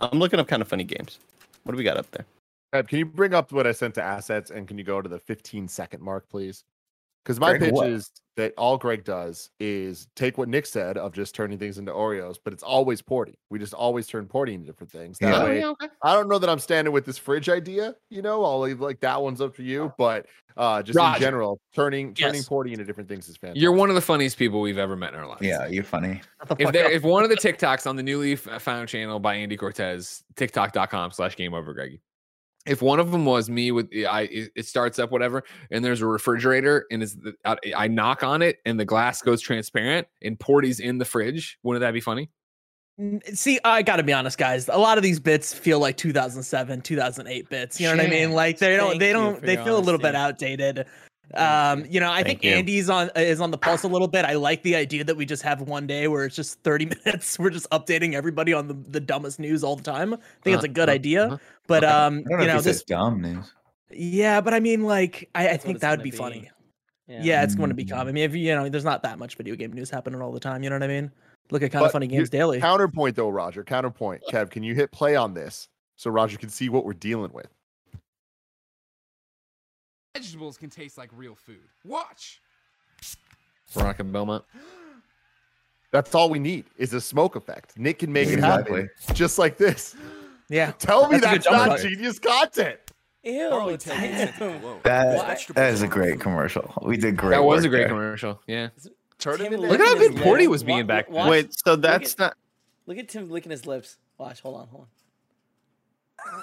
I'm looking up Kinda Funny games. What do we got up there? Ed, can you bring up what I sent to assets and can you go to the 15 second mark, please? Because my Greg, pitch what? is that all Greg does is take what Nick said of just turning things into Oreos, but it's always porting. We just always turn porting into different things. That Yeah. way, I don't know that I'm standing with this fridge idea. You know, I'll leave like that one's up to you. But uh, just Roger. in general, turning turning Yes. porting into different things is fantastic. You're one of the funniest people we've ever met in our lives. Yeah, you're funny. If there, if one of the TikToks on the newly f- found channel by Andy Cortez, TikTok.com slash game over Greggy. If one of them was me with eh, I, it starts up whatever, and there's a refrigerator, and is the, I, I knock on it, and the glass goes transparent, and Porty's in the fridge. Wouldn't that be funny? Eh, see, I gotta be honest, guys. A lot of these bits feel like 2007, 2008 bits. You know what I mean? Like they don't, Thank they don't, they feel a little bit outdated. Um, you know, I Thank think you. Andy's on is on the pulse a little bit. I like the idea that we just have one day where it's just 30 <laughs> minutes. We're just updating everybody on the, the dumbest news all the time. I think it's a good Uh, uh, idea. uh. But Okay. um, know you know, he this dumb news. yeah, but I mean, like, I, I think that would be, be. funny. Yeah, it's going to become. Mm. I mean, if you know, there's not that much video game news happening all the time. You know what I mean? Look at kind But of funny games daily. Counterpoint though, Roger. Counterpoint. Kev, can you hit play on this so Roger can see what we're dealing with? Vegetables can taste like real food. Watch. Veronica Belmont. <gasps> That's all we need is a smoke effect. Nick can make Exactly. it happen just like this. Yeah. <laughs> Tell me That's a that's not genius content. Ew, That What? that is a great commercial. We did great. That was a great there. commercial. Yeah. Turn Tim it into Look at how licking good his Porty lip. was being Wa- back wa- then. Wait, so Look that's at- not. Look at Tim licking his lips. Watch. Hold on. Hold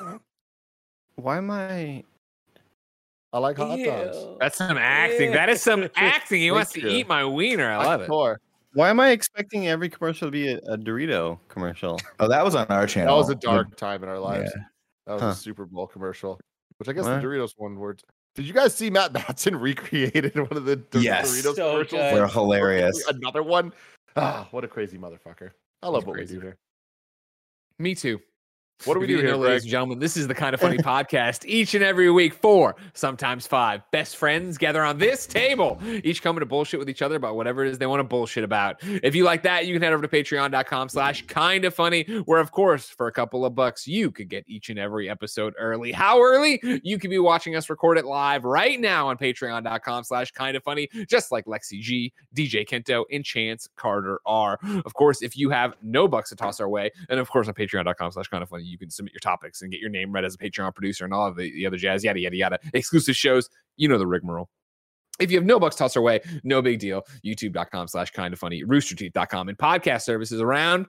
on. Why am I? I like hot dogs. That's some acting. That is some <laughs> acting. He wants to you. eat my wiener. I love it. Hardcore. Why am I expecting every commercial to be a, a Dorito commercial? <laughs> Oh, that was on our channel. That was a with- dark time in our lives. Yeah. That was Huh. a Super Bowl commercial, which I guess What? the Doritos one word. Did you guys see Matt Batson <laughs> recreated one of the Dor- Yes. Doritos So commercials? good. They're hilarious. Another one. Ah, what a crazy motherfucker. I love He's what crazy. we do here. Me too. What do we do here, know, ladies and gentlemen? This is the Kinda Funny <laughs> podcast. Each and every week, four, sometimes five best friends gather on this table, each coming to bullshit with each other about whatever it is they want to bullshit about. If you like that, you can head over to patreon.com slash Kinda Funny, where of course, for a couple of bucks, you could get each and every episode early. How early? You could be watching us record it live right now on patreon.com slash Kinda Funny, just like Lexi G, DJ Kento, and Chance Carter are. Of course, if you have no bucks to toss our way, and of course on patreon.com slash Kinda Funny, you can submit your topics and get your name read as a Patreon producer and all of the, the other jazz, yada, yada, yada. Exclusive shows, you know the rigmarole. If you have no bucks toss our way, no big deal. YouTube.com slash Kinda Funny, roosterteeth.com, and podcast services around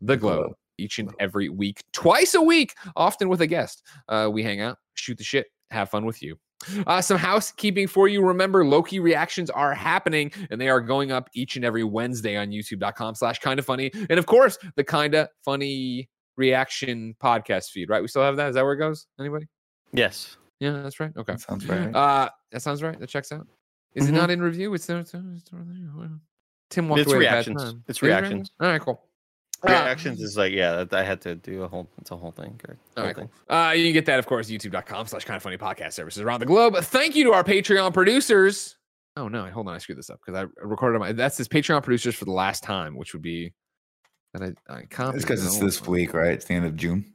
the globe each and every week, twice a week, often with a guest. Uh, we hang out, shoot the shit, have fun with you. Uh, some housekeeping for you. Remember, Loki reactions are happening and they are going up each and every Wednesday on youtube.com slash Kinda Funny. And of course, the kind of funny reaction podcast feed, right? We still have that. Is that where it goes? Anybody? Yes. Yeah, that's right. Okay. That sounds right. Uh, that sounds right. That checks out. Is Mhm. it not in review? It's there. It's there, it's there. Tim walked It's away. at a bad reactions. time. It's Is it reactions? reactions. All right, cool. Uh, Reactions is like yeah. I had to do a whole. It's a whole thing. Greg. All Whole right, thing. cool. Uh, you can get that, of course, youtube.com slash Kinda Funny podcast services around the globe. Thank you to our Patreon producers. Oh, no. Hold on. I screwed this up because I recorded my. That's his Patreon producers for the last time, which would be. That I, I copied It's because it's this on. week, right? It's the end of June.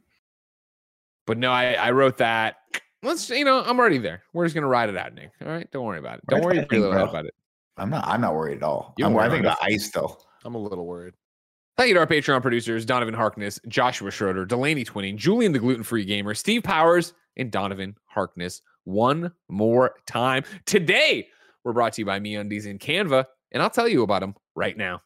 But no, I, I wrote that. Let's, you know, I'm already there. We're just going to ride it out, Nick. All right. Don't worry about it. Don't Ride worry that thing, about it. I'm not. I'm not worried at all. You're I'm worried worried about about ice though. I'm a little worried. Thank you to our Patreon producers, Donovan Harkness, Joshua Schroeder, Delaney Twinning, Julian the Gluten Free Gamer, Steve Powers, and Donovan Harkness. One more time. Today, we're brought to you by Me MeUndies and Canva, and I'll tell you about them right now.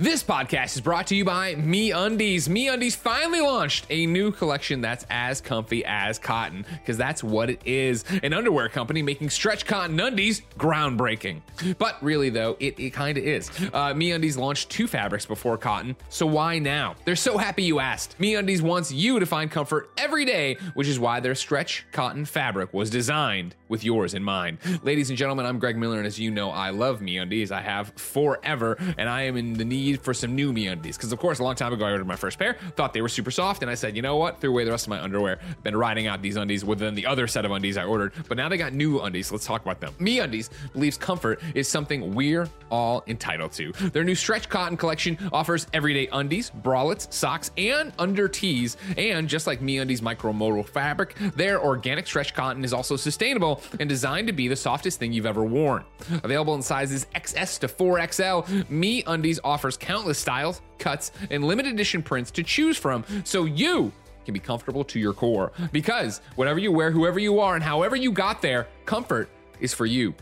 This podcast is brought to you by Me Undies. Me Undies finally launched a new collection that's as comfy as cotton, because that's what it is. An underwear company making stretch cotton undies groundbreaking. But really, though, it, it kind of is. Uh, Me Undies launched two fabrics before cotton, so why now? They're so happy you asked. Me Undies wants you to find comfort every day, which is why their stretch cotton fabric was designed with yours in mind. Ladies and gentlemen, I'm Greg Miller, and as you know, I love Me Undies. I have forever, and I am in the need need for some new me undies. Because, of course, a long time ago, I ordered my first pair, thought they were super soft, and I said, you know what? Threw away the rest of my underwear. Been riding out these undies within the other set of undies I ordered, but now they got new undies. Let's talk about them. Me Undies believes comfort is something we're all entitled to. Their new stretch cotton collection offers everyday undies, bralettes, socks, and under tees. And just like Me Undies micromodal fabric, their organic stretch cotton is also sustainable and designed to be the softest thing you've ever worn. Available in sizes XS to 4XL, Me Undies offers countless styles, cuts, and limited edition prints to choose from so you can be comfortable to your core. Because whatever you wear, whoever you are, and however you got there, comfort is for you.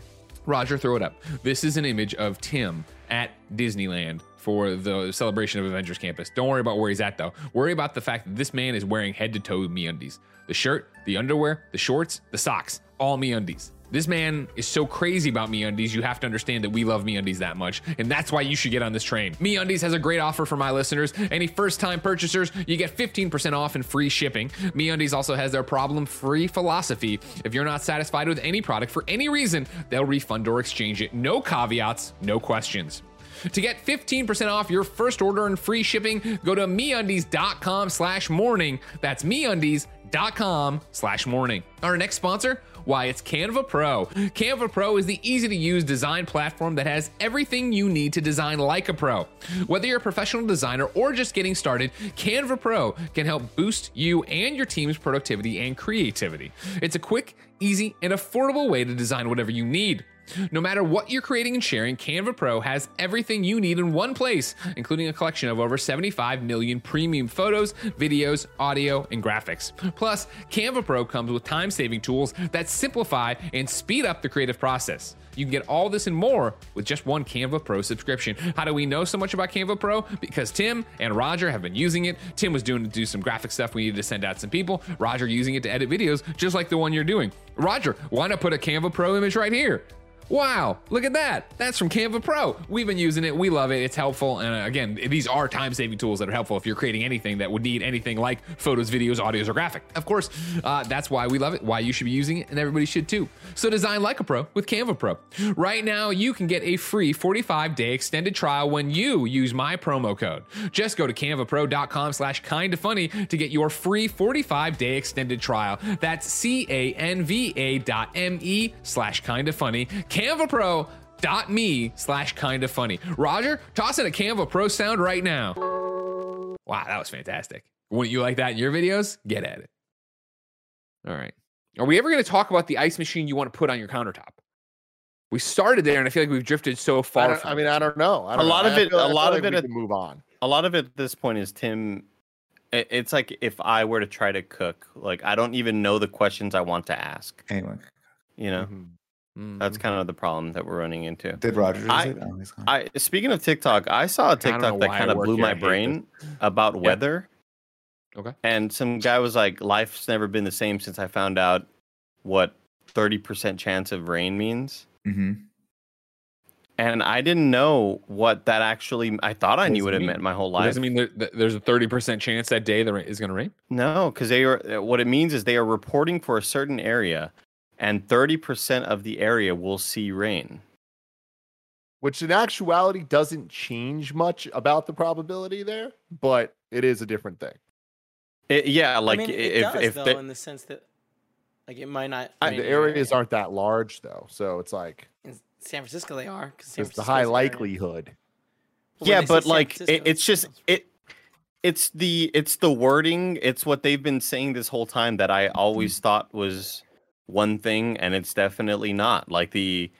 Roger, throw it up. This is an image of Tim at Disneyland for the celebration of Avengers Campus. Don't worry about where he's at though. Worry about the fact that this man is wearing head to toe me undies. The shirt, the underwear, the shorts, the socks, all me undies. This man is so crazy about MeUndies, you have to understand that we love MeUndies that much, and that's why you should get on this train. MeUndies has a great offer for my listeners. Any first-time purchasers, you get 15% off and free shipping. MeUndies also has their problem-free philosophy. If you're not satisfied with any product for any reason, they'll refund or exchange it. No caveats, no questions. To get 15% off your first order and free shipping, go to MeUndies.com slash morning. That's MeUndies.com slash morning. Our next sponsor, why it's Canva Pro. Canva Pro is the easy to use design platform that has everything you need to design like a pro. Whether you're a professional designer or just getting started, Canva Pro can help boost you and your team's productivity and creativity. It's a quick, easy, and affordable way to design whatever you need. No matter what you're creating and sharing, Canva Pro has everything you need in one place, including a collection of over 75 million premium photos, videos, audio, and graphics. Plus, Canva Pro comes with time saving tools that simplify and speed up the creative process. You can get all this and more with just one Canva Pro subscription. How do we know so much about Canva Pro? Because Tim and Roger have been using it. Tim was doing to do some graphic stuff we needed to send out some people. Roger using it to edit videos, just like the one you're doing. Roger, why not put a Canva Pro image right here? Wow, look at that. That's from Canva Pro. We've been using it. We love it. It's helpful. And uh, again, these are time saving tools that are helpful if you're creating anything that would need anything like photos, videos, audios, or graphic. Of course, uh, that's why we love it, why you should be using it, and everybody should too. So design like a pro with Canva Pro. Right now, you can get a free 45 day extended trial when you use my promo code. Just go to canvapro.com slash kinda funny to get your free 45 day extended trial. That's C A N V A dot M E slash kinda funny. CanvaPro.me slash kinda funny. Roger, toss in a Canva Pro sound right now. Wow, that was fantastic. Wouldn't you like that in your videos? Get at it. All right. Are we ever going to talk about the ice machine you want to put on your countertop? We started there, and I feel like we've drifted so far. don't- from I mean, I don't know. I don't A lot know. of it- feel- a I feel lot like of it we at- move on. a lot of it at this point is Tim. it- It's like if I were to try to cook, like I don't even know the questions I want to ask. Anyway, You know, Mhm. Mm. that's kind of the problem that we're running into. did Roger I- Oh. I speaking of TikTok, I saw a TikTok that kind of blew here. My hate brain <laughs> about weather. Okay. And some guy was like, "Life's never been the same since I found out what thirty percent chance of rain means." Mhm. And I didn't know what that actually. I thought I knew what it it mean? meant my whole It life. doesn't mean that that there's a 30% chance that day that is going to rain. No, because they are. What it means is they are reporting for a certain area, and thirty percent of the area will see rain. Which in actuality doesn't change much about the probability there, but it is a different thing. It- yeah, like I mean, it if does if though, the- in the sense that like it might not. I- rain the areas area. aren't that large though, so it's like in San Francisco. They are because it's the high likelihood. But when yeah, but like it, it's just it. It's the it's the wording. It's what they've been saying this whole time that I always mm. thought was one thing, and it's definitely not. Like the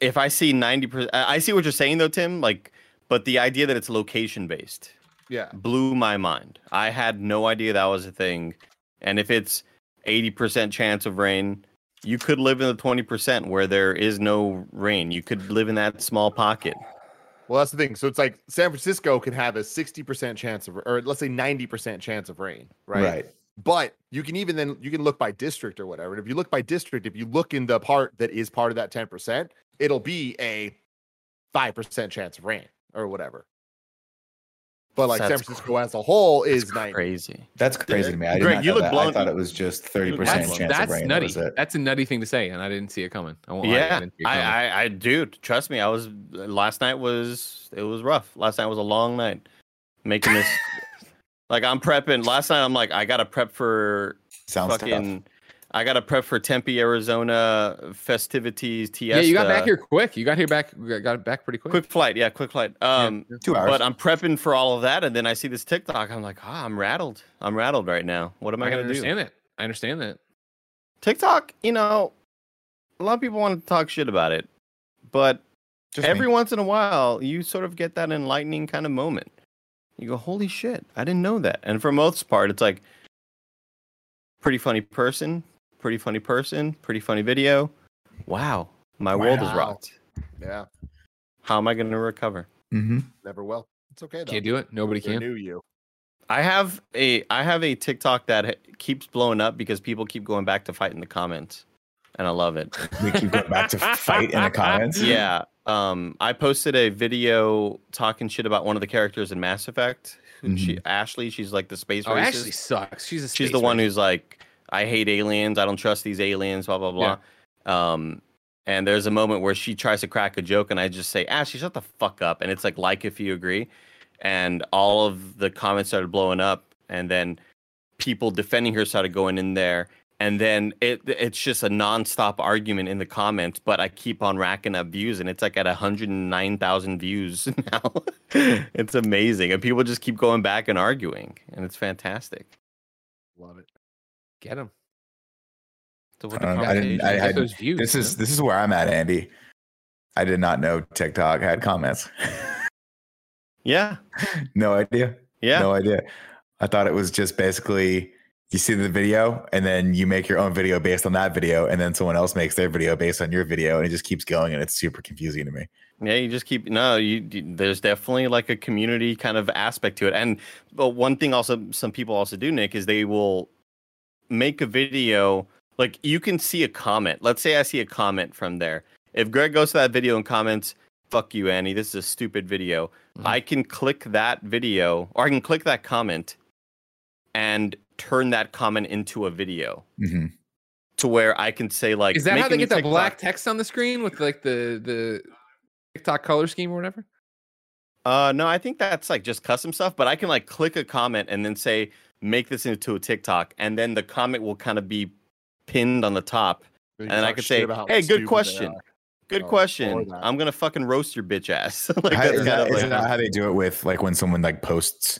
if I see ninety percent, I see what you're saying though, Tim. Like, but the idea that it's location based Yeah. blew my mind. I had no idea that was a thing. And if it's 80% chance of rain, you could live in the 20% where there is no rain. You could live in that small pocket. Well, that's the thing. So it's like San Francisco can have a 60% chance of, or let's say 90% chance of rain, right? Right. But you can even then you can look by district or whatever. And if you look by district, if you look in the part that is part of that 10%, it'll be a 5% chance of rain or whatever. But like San That's Francisco as a whole is It's 90. crazy. That's crazy to me. I did Greg, not you look that. blown- I thought it was just thirty look percent That's chance of rain. That nutty. was it. That's a nutty thing to say, and I didn't see it coming. I won't lie, I Yeah, didn't see it I, coming. I, I, dude, trust me. I was last night was it was rough. Last night was a long night. Making this, <laughs> like I'm prepping. Last night I'm like I gotta prep for Sounds tough. fucking. I gotta prep for Tempe, Arizona festivities. TS. yeah, you got back here quick. You got here back. Got got back pretty quick. Quick flight, yeah, quick flight. Um, Two hours. but I'm prepping for all of that, and then I see this TikTok. I'm like, ah, I'm rattled. I'm rattled right now. What am I, I, gonna do? I understand that. I understand that. TikTok, you know, a lot of people want to talk shit about it, but Just every me. once in a while, you sort of get that enlightening kind of moment. You go, holy shit, I didn't know that. And for most part, it's like, pretty funny person, pretty funny person, pretty funny video. Wow, my world is rocked. Yeah, How am I going to recover? Mm-hmm. never will. It's okay though. Can't do it. Nobody They can. knew you. I have a I have a TikTok that keeps blowing up because people keep going back to fight in the comments, and I love it. We keep going back to fight in the comments. <laughs> yeah. Um, I posted a video talking shit about one of the characters in Mass Effect. who She Ashley, she's like the space Oh, racist. Ashley sucks. She's a she's space the one who's like, I hate aliens. I don't trust these aliens. Blah blah blah. Um, and there's a moment where she tries to crack a joke, and I just say, Ashley, shut the fuck up. And it's like, like if you agree. And all of the comments started blowing up, and then people defending her started going in there. And then it it's just a nonstop argument in the comments, but I keep on racking up views, and it's like at 109,000 views <laughs> now. it's amazing, and people just keep going back and arguing, and it's fantastic. Love it. Get them. So what I the don't know. I didn't- conversation- I- Get those views. This is man. this is where I'm at, Andy. I did not know TikTok had comments. yeah, <laughs> no idea. yeah. No idea. I thought it was just basically you see the video and then you make your own video based on that video, and then someone else makes their video based on your video, and it just keeps going, and it's super confusing to me. Yeah, you just keep no. You, you there's definitely like a community kind of aspect to it, and but one thing also some people also do, Nick, is they will make a video. Like you can see a comment. Let's say I see a comment from there. If Greg goes to that video and comments, "Fuck you, Andy. This is a stupid video," Mhm. I can click that video or I can click that comment and turn that comment into a video hmm to where I can say like, Is that how they get the TikTok." black text on the screen with like the the TikTok color scheme or whatever? Uh, no, I think that's like just custom stuff. But I can like click a comment and then say make this into a TikTok, and then the comment will kind of be pinned on the top, and then I talk could say, "Hey, good question. Good Oh, question. I'm gonna fucking roast your bitch ass." <laughs> like How- that's is kind that, of is like that how they do it with like when someone like posts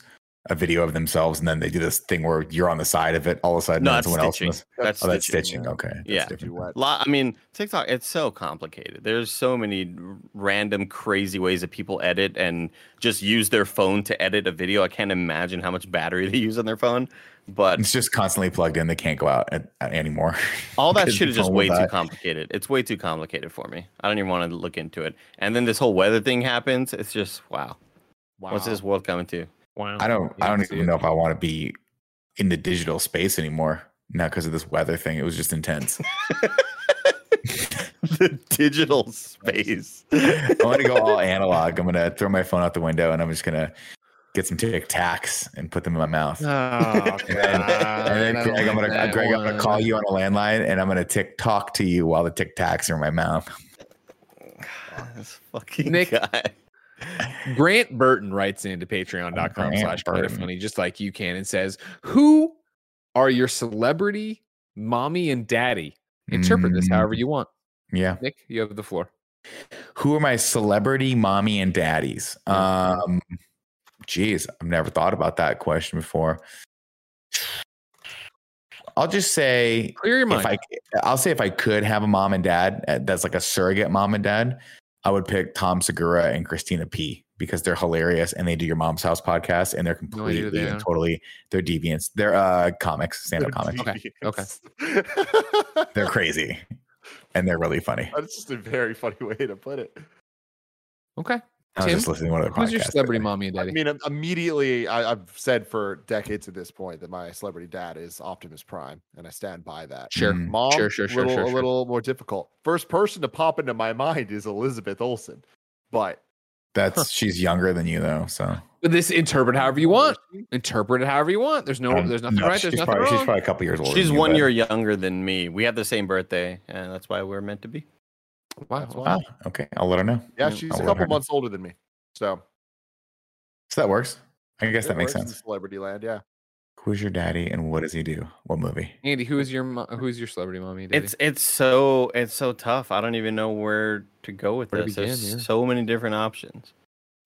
a video of themselves and then they do this thing where you're on the side of it all of a sudden no, that's someone else stitching. was- oh, That's oh that's stitching. stitching okay that's Yeah. different. Lot, I mean, TikTok, it's so complicated. There's so many random, crazy ways that people edit and just use their phone to edit a video. I can't imagine how much battery <laughs> they use on their phone. But it's just constantly plugged in they can't go out at, at anymore <laughs> all that shit is just way too complicated. It's way too complicated for me. I don't even want to look into it. And then this whole weather thing happens. It's just wow. Wow. What's this world coming to? Wow. i don't i don't even it. know if i want to be in the digital space anymore Not because of this weather thing it was just intense <laughs> the digital space. i want to go all analog i'm gonna throw my phone out the window and i'm just gonna get some tic tacs and put them in my mouth Oh, <laughs> And then, and then Greg, I'm gonna Greg, I'm gonna call you on a landline and I'm gonna tick talk to you while the tic tacs are in my mouth. this fucking Nick- guy. Grant Burton writes into patreon.com slash funny, just like you can, and says, Who are your celebrity mommy and daddy? Interpret this Mm, however you want. Yeah. Nick, you have the floor. Who are my celebrity mommy and daddies? Um, geez, I've never thought about that question before. I'll just say Clear your if mind. I, I'll say if I could have a mom and dad uh, that's like a surrogate mom and dad, I would pick Tom Segura and Christina P because they're hilarious and they do your mom's house podcast and they're No idea who completely they and totally they're deviants. They're uh comics, stand up comics. Okay, <laughs> okay. They're crazy and they're really funny. That's just a very funny way to put it. okay. I was Tim, just listening to one of their Who's your celebrity today. mommy and daddy? I mean, immediately, I, I've said for decades at this point that my celebrity dad is Optimus Prime, and I stand by that. sure. Mm. Mom, Sure, sure, sure, little, sure, a little more difficult. First person to pop into my mind is Elizabeth Olsen, but That's she's younger than you though, so But this interpret however you want. Interpret it however you want. There's no, Um, there's nothing no, right. There's she's nothing probably, wrong. She's probably a couple years older. She's than you, one but- year younger than me. We have the same birthday, and that's why we're meant to be. Wow. Wow. Okay, I'll let her know. Yeah, she's I'll a couple her know. months older than me. So So that works. I guess it that makes works in sense. Celebrity land, yeah. Who's your daddy and what does he do? What movie? Andy, who is your mo- who's your celebrity mommy? Daddy? It's it's so it's so tough. I don't even know where to go with Where this. begin, There's yeah. so many different options.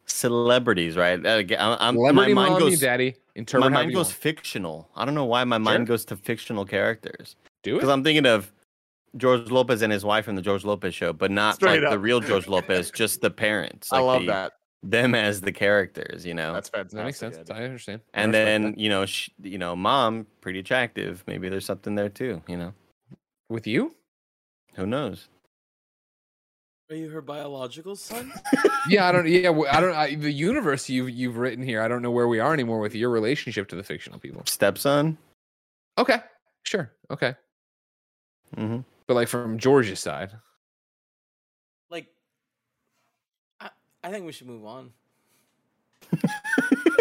Celebrities, right? I'm, I'm- celebrity my mind mommy, goes daddy. My mind goes want. fictional. I don't know why my mind goes to fictional characters. Do it. Because I'm thinking of George Lopez and his wife from the George Lopez show, but not Straight like the real George Lopez, just the parents. <laughs> I love the- that. Them as the characters, you know. That's fantastic. That makes sense. Andy. I understand. I and respect then that. you know, sh- you know, mom pretty attractive. Maybe there's something there too. You know, with you, who knows? Are you her biological son? <laughs> yeah, I don't. Yeah, I don't. I, the universe you've you've written here. I don't know where we are anymore with your relationship to the fictional people. Stepson. Okay, sure. Okay, hmm but like from Georgia's side, like, I, I think we should move on. <laughs>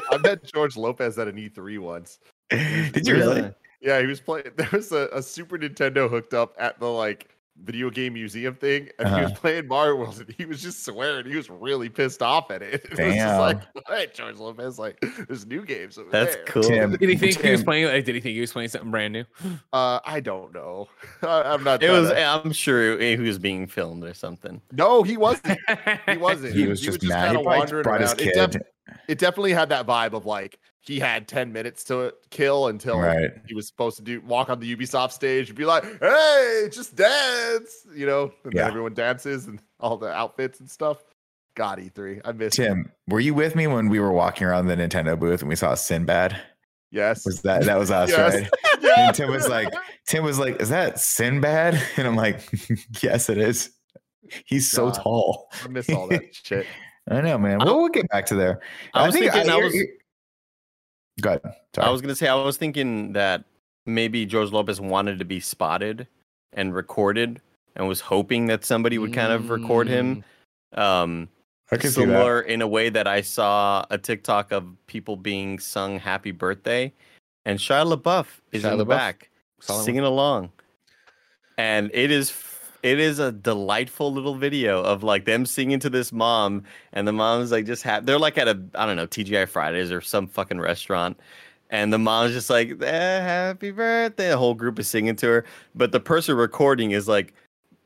I met George Lopez at an E3 once. <laughs> Did you really? Yeah, he was playing. <laughs> There was a, a Super Nintendo hooked up at the like video game museum thing, and he was Uh-huh. playing Mario World, and he was just swearing. He was really pissed off at it. <laughs> It was just like, hey, George Lopez, like, there's new games over That's there. cool. Tim, did he think he was playing? Like, did he think he was playing something brand new? <gasps> Uh, I don't know. <laughs> I, I'm not. It was. to- I'm sure he was being filmed or something. no, he wasn't. He <laughs> wasn't. He was just mad. Kinda wandering brought his around. It def- it definitely had that vibe of like he had 10 minutes to kill until Right. he was supposed to do walk on the Ubisoft stage and be like, hey, just dance, you know, and Yeah. then everyone dances and all the outfits and stuff. God, E3. I miss. Tim, were you with me when we were walking around the Nintendo booth and we saw Sinbad? Yes. Was that that was us, Yes. right? <laughs> And Tim was like, Tim was like, "Is that Sinbad?" <laughs> And I'm like, <laughs> "Yes, it is." He's so tall. I miss all that shit. I know, man. I- We'll, we'll get back to there. I was thinking. I you're- was. you're- Go ahead. Sorry. I was gonna say. I was thinking that maybe George Lopez wanted to be spotted and recorded, and was hoping that somebody would kind of record him. Um, I can see that. similar in a way that I saw a TikTok of people being sung "Happy Birthday," and Shia LaBeouf is Shia in the back Solid singing along, and it is it is a delightful little video of like them singing to this mom, and the mom's like just ha- they're like at a I don't know TGI Fridays or some fucking restaurant. And the mom's just like, eh, "Happy birthday!" The whole group is singing to her, but the person recording is like,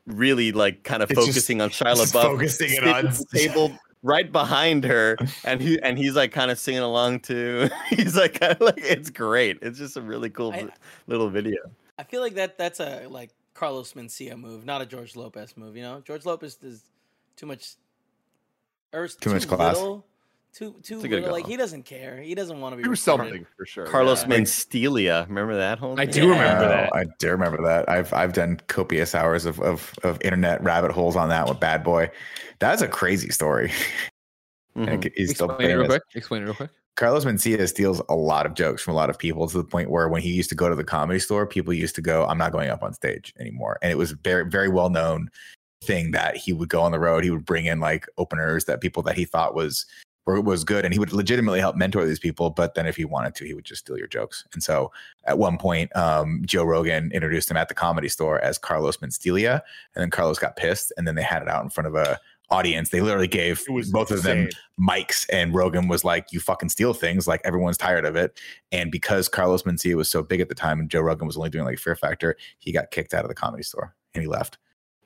really like kind of It's just- focusing on <laughs> Shia LaBeouf, focusing it on- <laughs> table right behind her, and he and he's like kind of singing along too. <laughs> he's like kind of like it's great. It's just a really cool I- little video. I feel like that that's a like Carlos Mencia move, not a George Lopez move. You know, George Lopez is too much, or is Too much class. little, too too It's a little. Like he doesn't care. He doesn't want to be Do recorded. something for sure. Carlos yeah. Menstealia, remember that whole? I thing? do remember Oh, that. I do remember that. I've I've done copious hours of, of of internet rabbit holes on that with Bad Boy. That's a crazy story. <laughs> Mhm. And he's still Explain it real quick. Explain it real quick. Carlos Mencia steals a lot of jokes from a lot of people to the point where when he used to go to the comedy store, people used to go, "I'm not going up on stage anymore," and it was very very well known thing that he would go on the road. He would bring in like openers that people that he thought was were, was good, and he would legitimately help mentor these people. But then if he wanted to, he would just steal your jokes. And so at one point, um, Joe Rogan introduced him at the comedy store as Carlos Menstealia, and then Carlos got pissed, and then they had it out in front of a audience. They literally gave It was both of them insane. mics and Rogan was like, you fucking steal things. Like everyone's tired of it. And because Carlos Mencia was so big at the time and Joe Rogan was only doing like Fear Factor, he got kicked out of the comedy store and he left.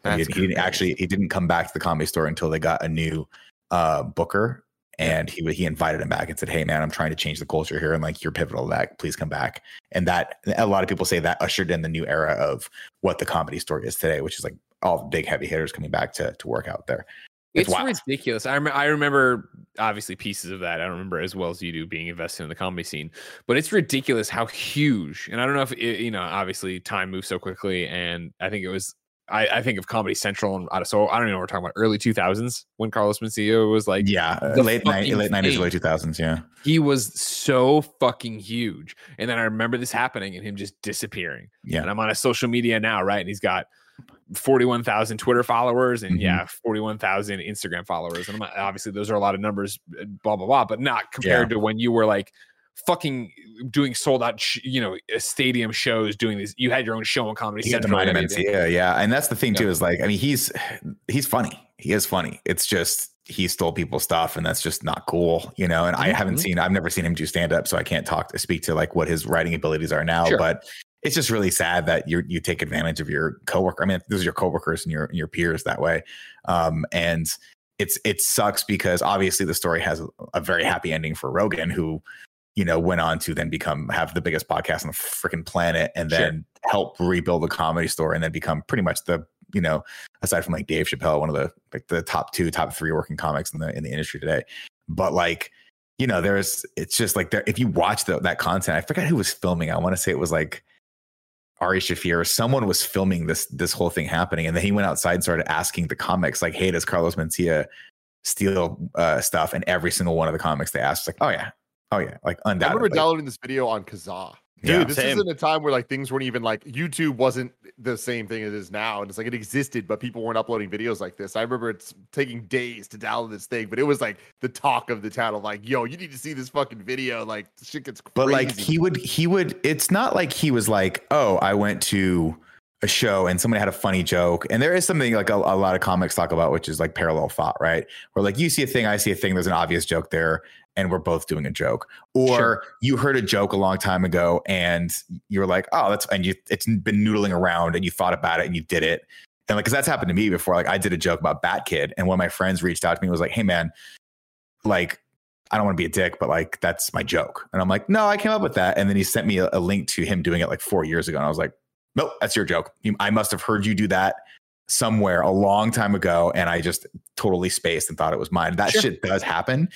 And he, That's he didn't actually, he didn't come back to the comedy store until they got a new uh, booker. And he he invited him back and said, "Hey man, I'm trying to change the culture here, and like you're pivotal to that. Please come back." And that a lot of people say that ushered in the new era of what the comedy store is today, which is like all the big heavy hitters coming back to to work out there. It's It's, ridiculous. I, rem- I remember obviously pieces of that. I don't remember as well as you do being invested in the comedy scene, but it's ridiculous how huge. And I don't know if it, you know. Obviously, time moves so quickly, and I think it was. I, I think of Comedy Central and out of so I don't even know what we're talking about early 2000s when Carlos Mencia was like yeah, uh, the late ni- fucking late nineties, thing. early two thousands. Yeah, he was so fucking huge. And then I remember this happening and him just disappearing. yeah. And I'm on his social media now, right? And he's got 41,000 Twitter followers and Mhm. yeah, 41,000 Instagram followers. And I'm not, obviously those are a lot of numbers, uh, blah, blah, blah, but not compared to when you were like fucking doing sold out, sh- you know, uh, stadium shows, doing these. You had your own show on Comedy Central. of yeah, and that's the thing Yeah. too. Is like, I mean, he's he's funny. He is funny. It's just he stole people's stuff, and that's just not cool, you know. And I haven't Mhm. seen, I've never seen him do stand up, so I can't talk to speak to like what his writing abilities are now. Sure. But it's just really sad that you you take advantage of your coworker. I mean, those are your coworkers and your and your peers that way, um, and it's it sucks because obviously the story has a, very happy ending for Rogan, who you know went on to then become have the biggest podcast on the freaking planet, and Sure. then help rebuild the comedy store, and then become pretty much the you know aside from like Dave Chappelle, one of the like the top two, top three working comics in the in the industry today. But like you know, there's it's just like there. If you watch the, that content, I forgot who was filming. I want to say it was like Ari Shaffir someone was filming this this whole thing happening, and then he went outside and started asking the comics like, "Hey, does Carlos Mencia steal uh, stuff?" And every single one of the comics they asked was like, "Oh yeah, oh yeah," like undoubtedly. I remember downloading this video on Kazaa. Yeah. Dude, this same. isn't a time where like things weren't even like YouTube wasn't the same thing it is now, and it's like it existed, but people weren't uploading videos like this. I remember it's taking days to download this thing, but it was like the talk of the town of like, "Yo, you need to see this fucking video." Like shit gets crazy. but like he would he would it's not like he was like oh i went to a show and somebody had a funny joke and there is something like a, a lot of comics talk about which is like parallel thought right where like you see a thing i see a thing there's an obvious joke there and we're both doing a joke or Sure. you heard a joke a long time ago and you're like oh that's and you it's been noodling around and you thought about it and you did it and like because that's happened to me before like i did a joke about bat kid and one of my friends reached out to me and was like hey man like I don't want to be a dick, but like that's my joke. And I'm like, no, I came up with that. And then he sent me a, a link to him doing it like four years ago. And I was like, nope, that's your joke. I must have heard you do that somewhere a long time ago. And I just totally spaced and thought it was mine. That Sure. shit does happen.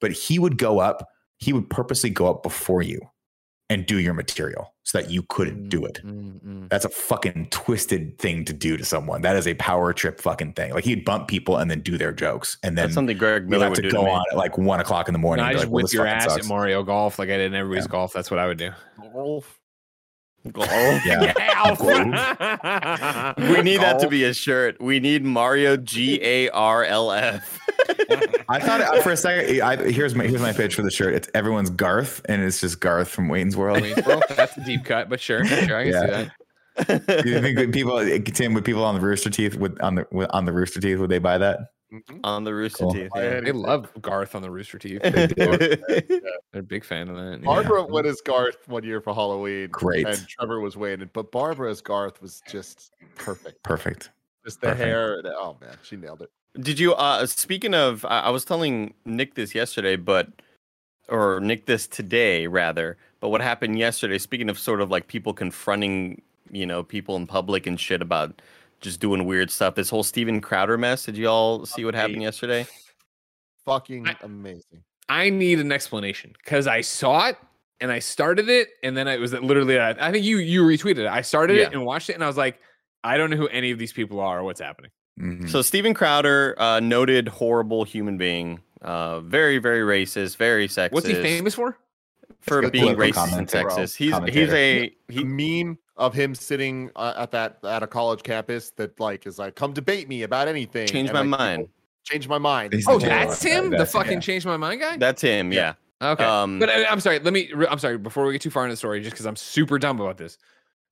But he would go up, he would purposely go up before you and do your material so that you couldn't do it. Mm, mm. That's a fucking twisted thing to do to someone. That is a power trip fucking thing. Like he'd bump people and then do their jokes. And then That's something Greg you Miller have would to do go to me. on at like one o'clock in the No, morning. I and just like, well, whip this your ass sucks. at Mario Golf like I did in everybody's Yeah. golf. That's what I would do. Yeah. <laughs> Alf. <laughs> We need that to be a shirt. We need Mario G A R L F. I thought it, for a second. I, here's my here's my pitch for the shirt. It's everyone's Garth, and it's just Garth from Wayne's World. Well, That's a deep cut, but sure, sure, I can Yeah. see that. Do you think that people, Tim, would people on the Rooster Teeth would on the with- on the Rooster Teeth would they buy that? Mhm. on the Rooster Cool. Teeth. Yeah. They love Garth on the Rooster Teeth. <laughs> They're a big fan of that. yeah. Barbara went as Garth one year for Halloween. Great. And Trevor was Wayne. But Barbara as Garth was just perfect. Perfect. Just the Perfect. hair. the- oh man, she nailed it. Did you? Uh, speaking of, I, I was telling Nick this yesterday, but or Nick this today rather. But what happened yesterday? Speaking of sort of like people confronting, you know, people in public and shit about just doing weird stuff. This whole Steven Crowder mess. Did you all see what happened yesterday? Fucking I- amazing. I need an explanation because I saw it and I started it, and then it was literally. I I think you you retweeted it. I started Yeah. it and watched it, and I was like, I don't know who any of these people are or what's happening. Mhm. So Steven Crowder, uh, noted horrible human being, uh, very very racist, very sexist. What's he famous for? for being political racist and commentator, bro. sexist? He's he's a he. meme of him sitting uh, at that at a college campus that like is like, come debate me about anything. Change and, my like, mind. Change my mind. He's Oh, that's Taylor. him, the fucking yeah. change my mind guy. That's him. Yeah. Okay. Um, but I, I'm sorry. Let me. I'm sorry. Before we get too far into the story, just because I'm super dumb about this.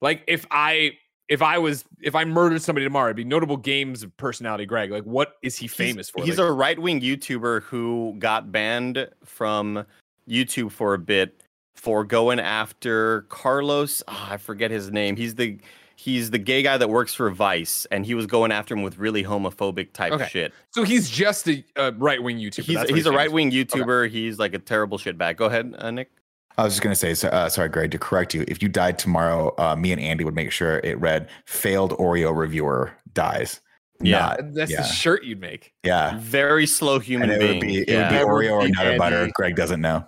Like, if I if I was if I murdered somebody tomorrow, it'd be notable games of personality. Greg, like, what is he famous for? He's Like, a right wing YouTuber who got banned from YouTube for a bit for going after Carlos. ah, I forget his name. He's the he's the gay guy that works for Vice, and he was going after him with really homophobic type Okay. shit. so he's just a, a right wing YouTuber. He's That's what he's a right wing for. YouTuber. He's like a terrible shitbag. Go ahead, uh, Nick. I was just gonna say, so, uh, sorry, Greg, to correct you. If you died tomorrow, uh, me and Andy would make sure it read "failed Oreo reviewer dies." Yeah. Not- That's yeah, the shirt you'd make. yeah. Very slow human And it being. would be it yeah. would be Oreo or beat Nutter Butter. Greg doesn't know.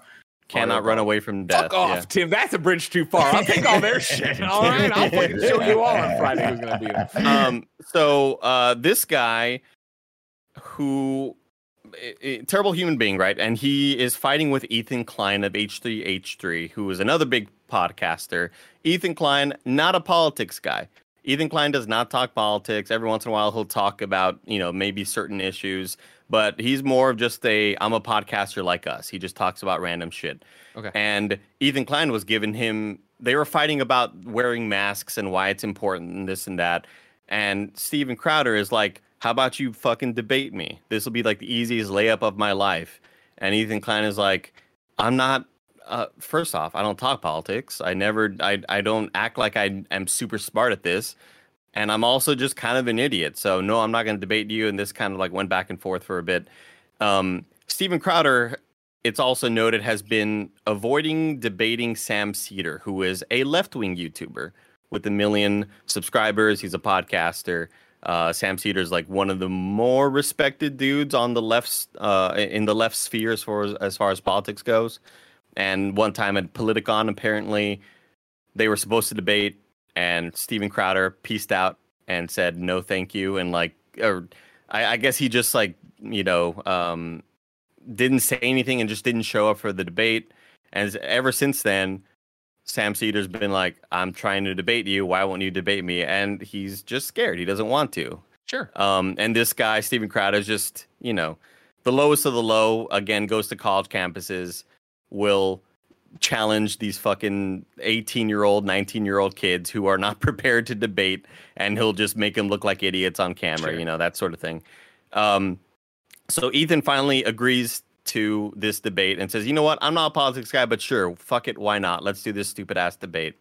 Cannot run away from death. Fuck off, Tim. That's a bridge too far. I'll take all their shit. <laughs> All right, I'll fucking show you all on Friday who's gonna be him. Yeah. <laughs> um, so uh, this guy who i- i- terrible human being, right? And he is fighting with Ethan Klein of H3H3, who is another big podcaster. Ethan Klein, not a politics guy. Ethan Klein does not talk politics. Every once in a while, he'll talk about you know maybe certain issues, but he's more of just a I'm a podcaster like us. He just talks about random shit. Okay. And Ethan Klein was giving him. They were fighting about wearing masks and why it's important and this and that. And Steven Crowder is like, "How about you fucking debate me? This will be like the easiest layup of my life." And Ethan Klein is like, "I'm not uh, first off, I don't talk politics. I never, I, I don't act like I am super smart at this, and I'm also just kind of an idiot. So no, I'm not going to debate you. And this kind of like went back and forth for a bit. Um, Steven Crowder, it's also noted, has been avoiding debating Sam Seder, who is a left wing YouTuber with a million subscribers. He's a podcaster. Uh, Sam Seder is like one of the more respected dudes on the left, uh, in the left sphere as far as, as far as politics goes. And one time at Politicon, apparently they were supposed to debate, and Steven Crowder pieced out and said no, thank you, and like, or I, I guess he just like you know um, didn't say anything and just didn't show up for the debate. And ever since then, Sam Seder's been like, "I'm trying to debate you. Why won't you debate me?" And he's just scared. He doesn't want to. Sure. Um, and this guy, Steven Crowder, is just, you know, the lowest of the low. Again, goes to college campuses, will challenge these fucking 18 year old, 19 year old kids who are not <laughs> prepared to debate, and he'll just make them look like idiots on camera, Sure. you know, that sort of thing. Um, so Ethan finally agrees to this debate and says, you know what, I'm not a politics guy, but sure, fuck it, why not? Let's do this stupid ass debate.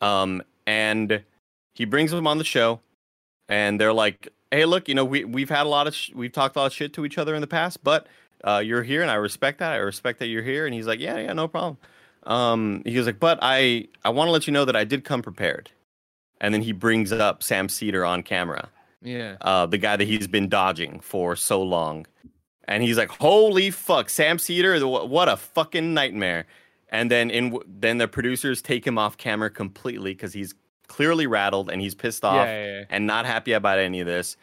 Um, and he brings them on the show, and they're like, hey, look, you know, we we've had a lot of sh- we've talked a lot of shit to each other in the past, but uh, you're here, and I respect that. I respect that you're here. And he's like, yeah, yeah, no problem. Um, he was like, but I I want to let you know that I did come prepared. And then he brings up Sam Seder on camera, Yeah. uh, the guy that he's been dodging for so long. And he's like, "Holy fuck, Sam Seder! What a fucking nightmare!" And then in then the producers take him off camera completely because he's clearly rattled and he's pissed off Yeah, yeah, yeah. and not happy about any of this,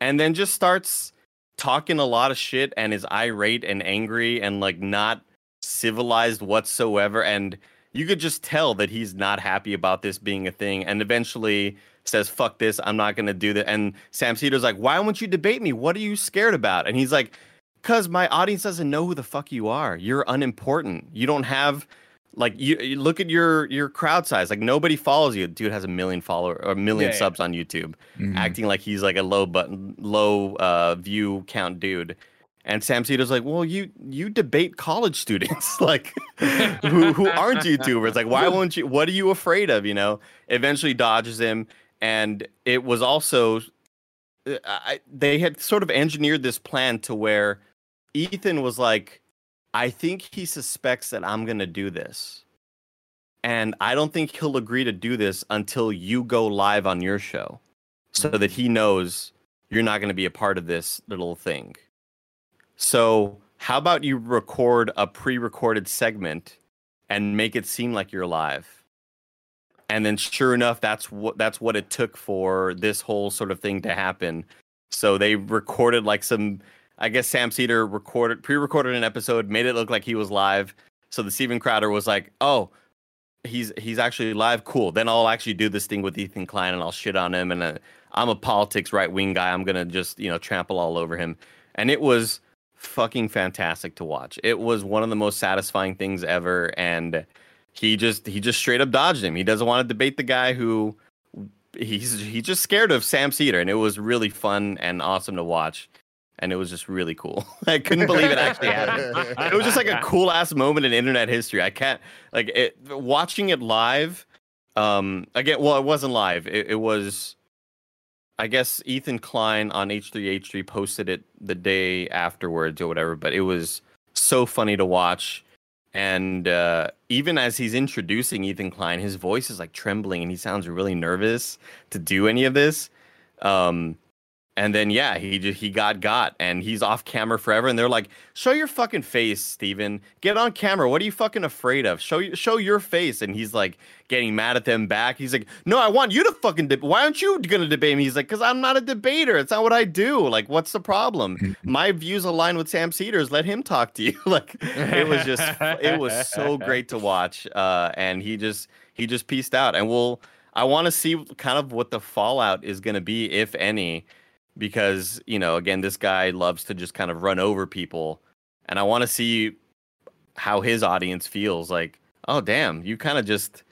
and then just starts talking a lot of shit and is irate and angry and like not civilized whatsoever. And you could just tell that he's not happy about this being a thing. And eventually says, "Fuck this! I'm not gonna do that." And Sam Seder's like, "Why won't you debate me? What are you scared about?" And he's like, "Cause my audience doesn't know who the fuck you are. You're unimportant. You don't have." Like you, you look at your your crowd size. Like nobody follows you. Dude has a million follower or a million Yeah, yeah. subs on YouTube Mhm. acting like he's like a low button low uh view count dude and sam seder's like well you you debate college students <laughs> like who who aren't youtubers like why won't you what are you afraid of you know eventually dodges him and it was also uh, I, they had sort of engineered this plan to where ethan was like i think he suspects that i'm gonna do this and i don't think he'll agree to do this until you go live on your show so that he knows you're not going to be a part of this little thing. So, how about you record a pre-recorded segment and make it seem like you're live? And then sure enough, that's what that's what it took for this whole sort of thing to happen. So they recorded like some I guess Sam Seder recorded pre-recorded an episode, made it look like he was live. So the Steven Crowder was like, "Oh, he's he's actually live. Cool. Then I'll actually do this thing with Ethan Klein and I'll shit on him. And uh, I'm a politics right wing guy. I'm gonna just you know trample all over him. And it was fucking fantastic to watch. It was one of the most satisfying things ever. And he just he just straight up dodged him. He doesn't want to debate the guy who he's he's just scared of Sam Seder. And it was really fun and awesome to watch. And it was just really cool. <laughs> I couldn't believe it actually happened it was just like a <laughs> cool ass moment in internet history. I can't like it watching it live. Um, again, well, it wasn't live. It, it was, I guess, Ethan Klein on H3H3 posted it the day afterwards or whatever. But it was so funny to watch. And uh, even as he's introducing Ethan Klein, his voice is like trembling and he sounds really nervous to do any of this. Um, and then yeah, he just he got got and he's off camera forever. And they're like, "Show your fucking face, Steven. Get on camera. What are you fucking afraid of? Show show your face." And he's like getting mad at them back. He's like, "No, I want you to fucking. De- Why aren't you gonna debate me?" He's like, "Cause I'm not a debater. It's not what I do. Like, what's the problem? <laughs> My views align with Sam Seder's. Let him talk to you." <laughs> like, it was just it was so great to watch. Uh, and he just he just pieced out. And we'll I want to see kind of what the fallout is going to be, if any, because you know, again, this guy loves to just kind of run over people, and I want to see how his audience feels. Like, oh damn, you kind of just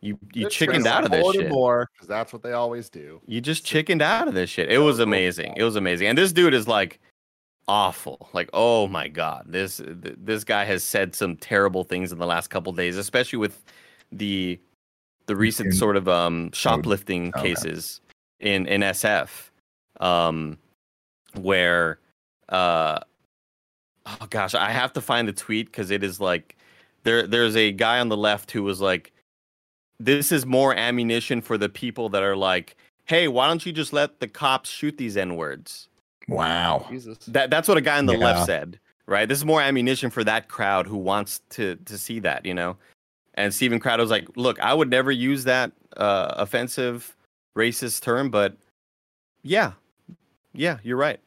you you chickened out of this shit. more because that's what they always do. You just chickened out of this shit. It was amazing. It was amazing. And this dude is like awful. Like, oh my god, this th- this guy has said some terrible things in the last couple days, especially with the the recent sort of um shoplifting okay. cases in in SF, um, where uh oh gosh, I have to find the tweet because it is like there there's a guy on the left who was like, this is more ammunition for the people that are like, hey, why don't you just let the cops shoot these n words? Wow. Jesus. That that's what a guy on the Yeah. left said, right? This is more ammunition for that crowd who wants to to see that, you know. And Steven Crowder was like, "Look, I would never use that uh, offensive, racist term, but yeah, yeah, you're right."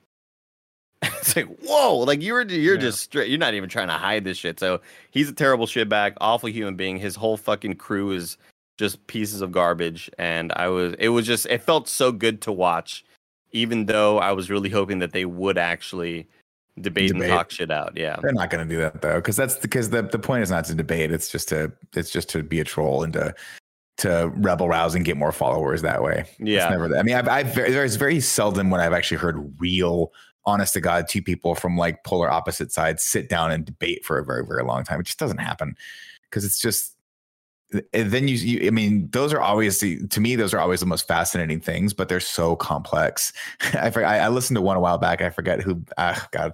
<laughs> it's like, whoa, like you're you're Yeah. just straight. You're not even trying to hide this shit. So he's a terrible shitbag, awful human being. His whole fucking crew is just pieces of garbage. And I was, it was just, it felt so good to watch, even though I was really hoping that they would actually debate, Debate. and talk shit out. Yeah. They're not going to do that though, because that's because the the point is not to debate. It's just to it's just to be a troll and to to rebel rouse and get more followers that way. Yeah, It's never that. I mean, I've, I've very, there's very seldom when I've actually heard real, honest to God, two people from like polar opposite sides sit down and debate for a very, very long time. It just doesn't happen because it's just. And then you, you, I mean, those are always the, to me, those are always the most fascinating things, but they're so complex. <laughs> I, I, I listened to one a while back. I forget who. Ah, God,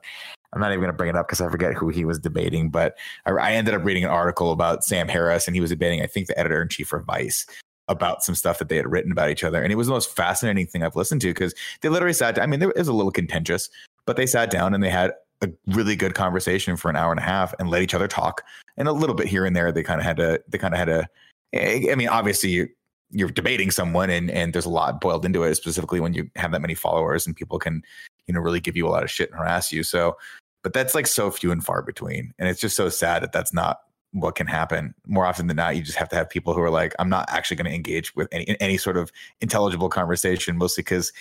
I'm not even going to bring it up because I forget who he was debating. But I, I ended up reading an article about Sam Harris, and he was debating, I think, the editor in chief for Vice about some stuff that they had written about each other. And it was the most fascinating thing I've listened to because they literally sat down. I mean, there- it was a little contentious, but they sat down and they had a really good conversation for an hour and a half and let each other talk. And a little bit here and there, they kind of had to, they kind of had to, I I mean, obviously, you, you're debating someone and, and there's a lot boiled into it, specifically when you have that many followers and people can, you know, really give you a lot of shit and harass you. So, but that's like so few and far between. And it's just so sad that that's not what can happen more often than not. You just have to have people who are like, I'm not actually going to engage with any, any sort of intelligible conversation, mostly because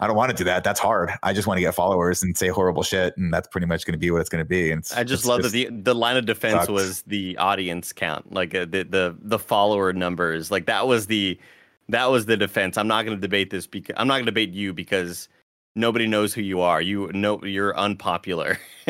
I don't want to do that. That's hard. I just want to get followers and say horrible shit. And that's pretty much going to be what it's going to be. And I just love that the the line of defense sucks. was the audience count, like uh, the the the follower numbers. Like that was the that was the defense. I'm not going to debate this because I'm not going to debate you because nobody knows who you are. You know you're unpopular. <laughs>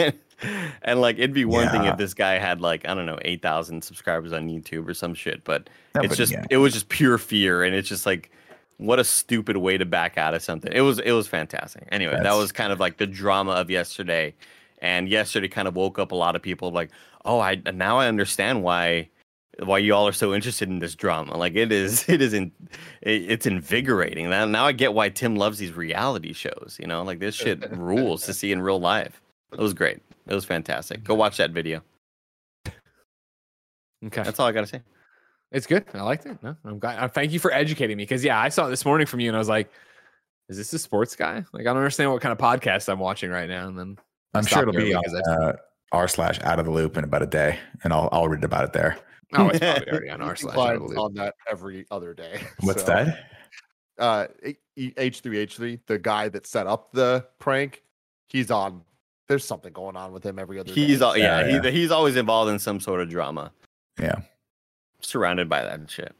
and like it'd be one thing if this guy had like I don't know 8,000 subscribers on YouTube or some shit, but No, it's just yeah. it was just pure fear and it's just like what a stupid way to back out of something. It was it was fantastic. Anyway, that was kind of like the drama of yesterday. And yesterday kind of woke up a lot of people like, "Oh, I now I understand why why you all are so interested in this drama. Like it is <laughs> it is in it, it's invigorating. Now now I get why Tim loves these reality shows, you know? Like this shit rules to see in real life. It was great. It was fantastic. Go watch that video. Okay. That's all I got to say. It's good. I liked it. No, I'm glad. Uh, thank you for educating me because yeah, I saw it this morning from you and I was like, "Is this a sports guy?" Like I don't understand what kind of podcast I'm watching right now. And then I'm sure it'll be on uh, r slash out of the loop in about a day, and I'll I'll read about it there. Oh, it's <laughs> probably already on our Ethan slash. Klein's Out of the Loop. on that every other day. <laughs> What's So, that? Uh, H three H three, the guy that set up the prank, he's on. There's something going on with him every other. He's day. all, yeah, Yeah, He, he's always involved in some sort of drama. Yeah. Surrounded by that shit.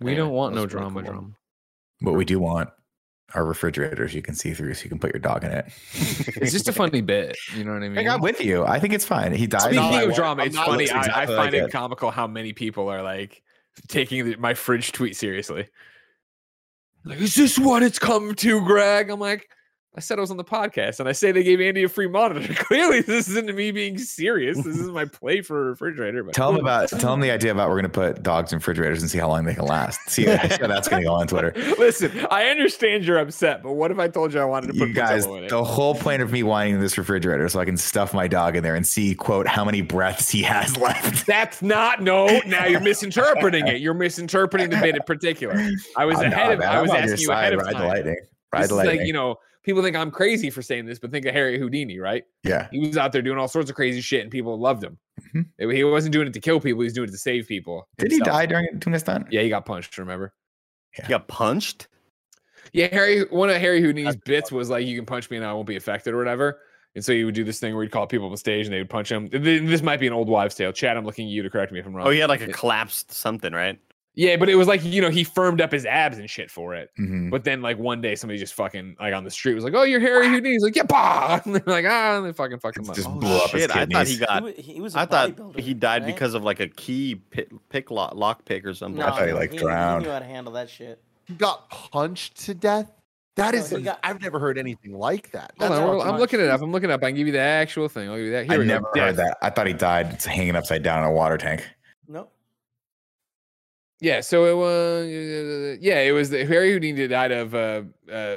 We Yeah, don't want no drama, cool. drama. What we do want are refrigerators you can see through, so you can put your dog in it. It's just a <laughs> funny bit. You know what I mean? Like, I'm with you. I think it's fine. He died. Speaking of drama, it's funny. listening I, I find like it it. comical how many people are like taking the, my fridge tweet seriously. Like, is this what it's come to, Greg? I'm like, I said I was on the podcast, and I say they gave Andy a free monitor. <laughs> Clearly, this isn't me being serious. This is my <laughs> play for a refrigerator. But Tell them about tell them the idea about we're gonna put dogs in refrigerators and see how long they can last. See, see how <laughs> that's gonna go on Twitter. Listen, I understand you're upset, but what if I told you I wanted to put You guys, the whole point of me wanting this refrigerator so I can stuff my dog in there and see quote how many breaths he has left. That's not no. Now you're misinterpreting it. You're misinterpreting the bit in particular. I was oh, I'm ahead not, of. man. I was asking you side. ahead of Ride the time. lightning. Ride This lightning. like you know, people think I'm crazy for saying this, but think of Harry Houdini, right? yeah. He was out there doing all sorts of crazy shit, and people loved him. Hmm. He wasn't doing it to kill people; he was doing it to save people. Did he die during doing a stunt? Yeah, he got punched. Remember? He got punched. Yeah, Harry. One of Harry Houdini's bits was like, "You can punch me and I won't be affected" or whatever. And so he would do this thing where he'd call people on stage and they would punch him. This might be an old wives' tale. Chad, I'm looking at you to correct me if I'm wrong. Oh, he had like a collapsed something, right? Yeah, but it was like you know he firmed up his abs and shit for it. Mhm. But then like one day somebody just fucking like on the street was like, "Oh, you're Harry Houdini." He's like, "Yeah, bah!" <laughs> And they're like, "Ah," and they fucking fuck him up. just Oh, blew up his shit, I thought he He, got. wa- he was. I I thought he died right? because of like a key pick, pick lock, lock pick or something. No, I thought he, like, he, drowned. He knew how to handle that shit. He got punched to death. That No, is, he got- I've never heard anything like that. Hold That's on, well, I'm looking it up. I'm looking it up. I can give you the actual thing. I'll give you that. Here I we go. never Death. heard that. I thought he died hanging upside down in a water tank. No. Yeah, so it was yeah, it was the Harry Houdini died of uh, uh,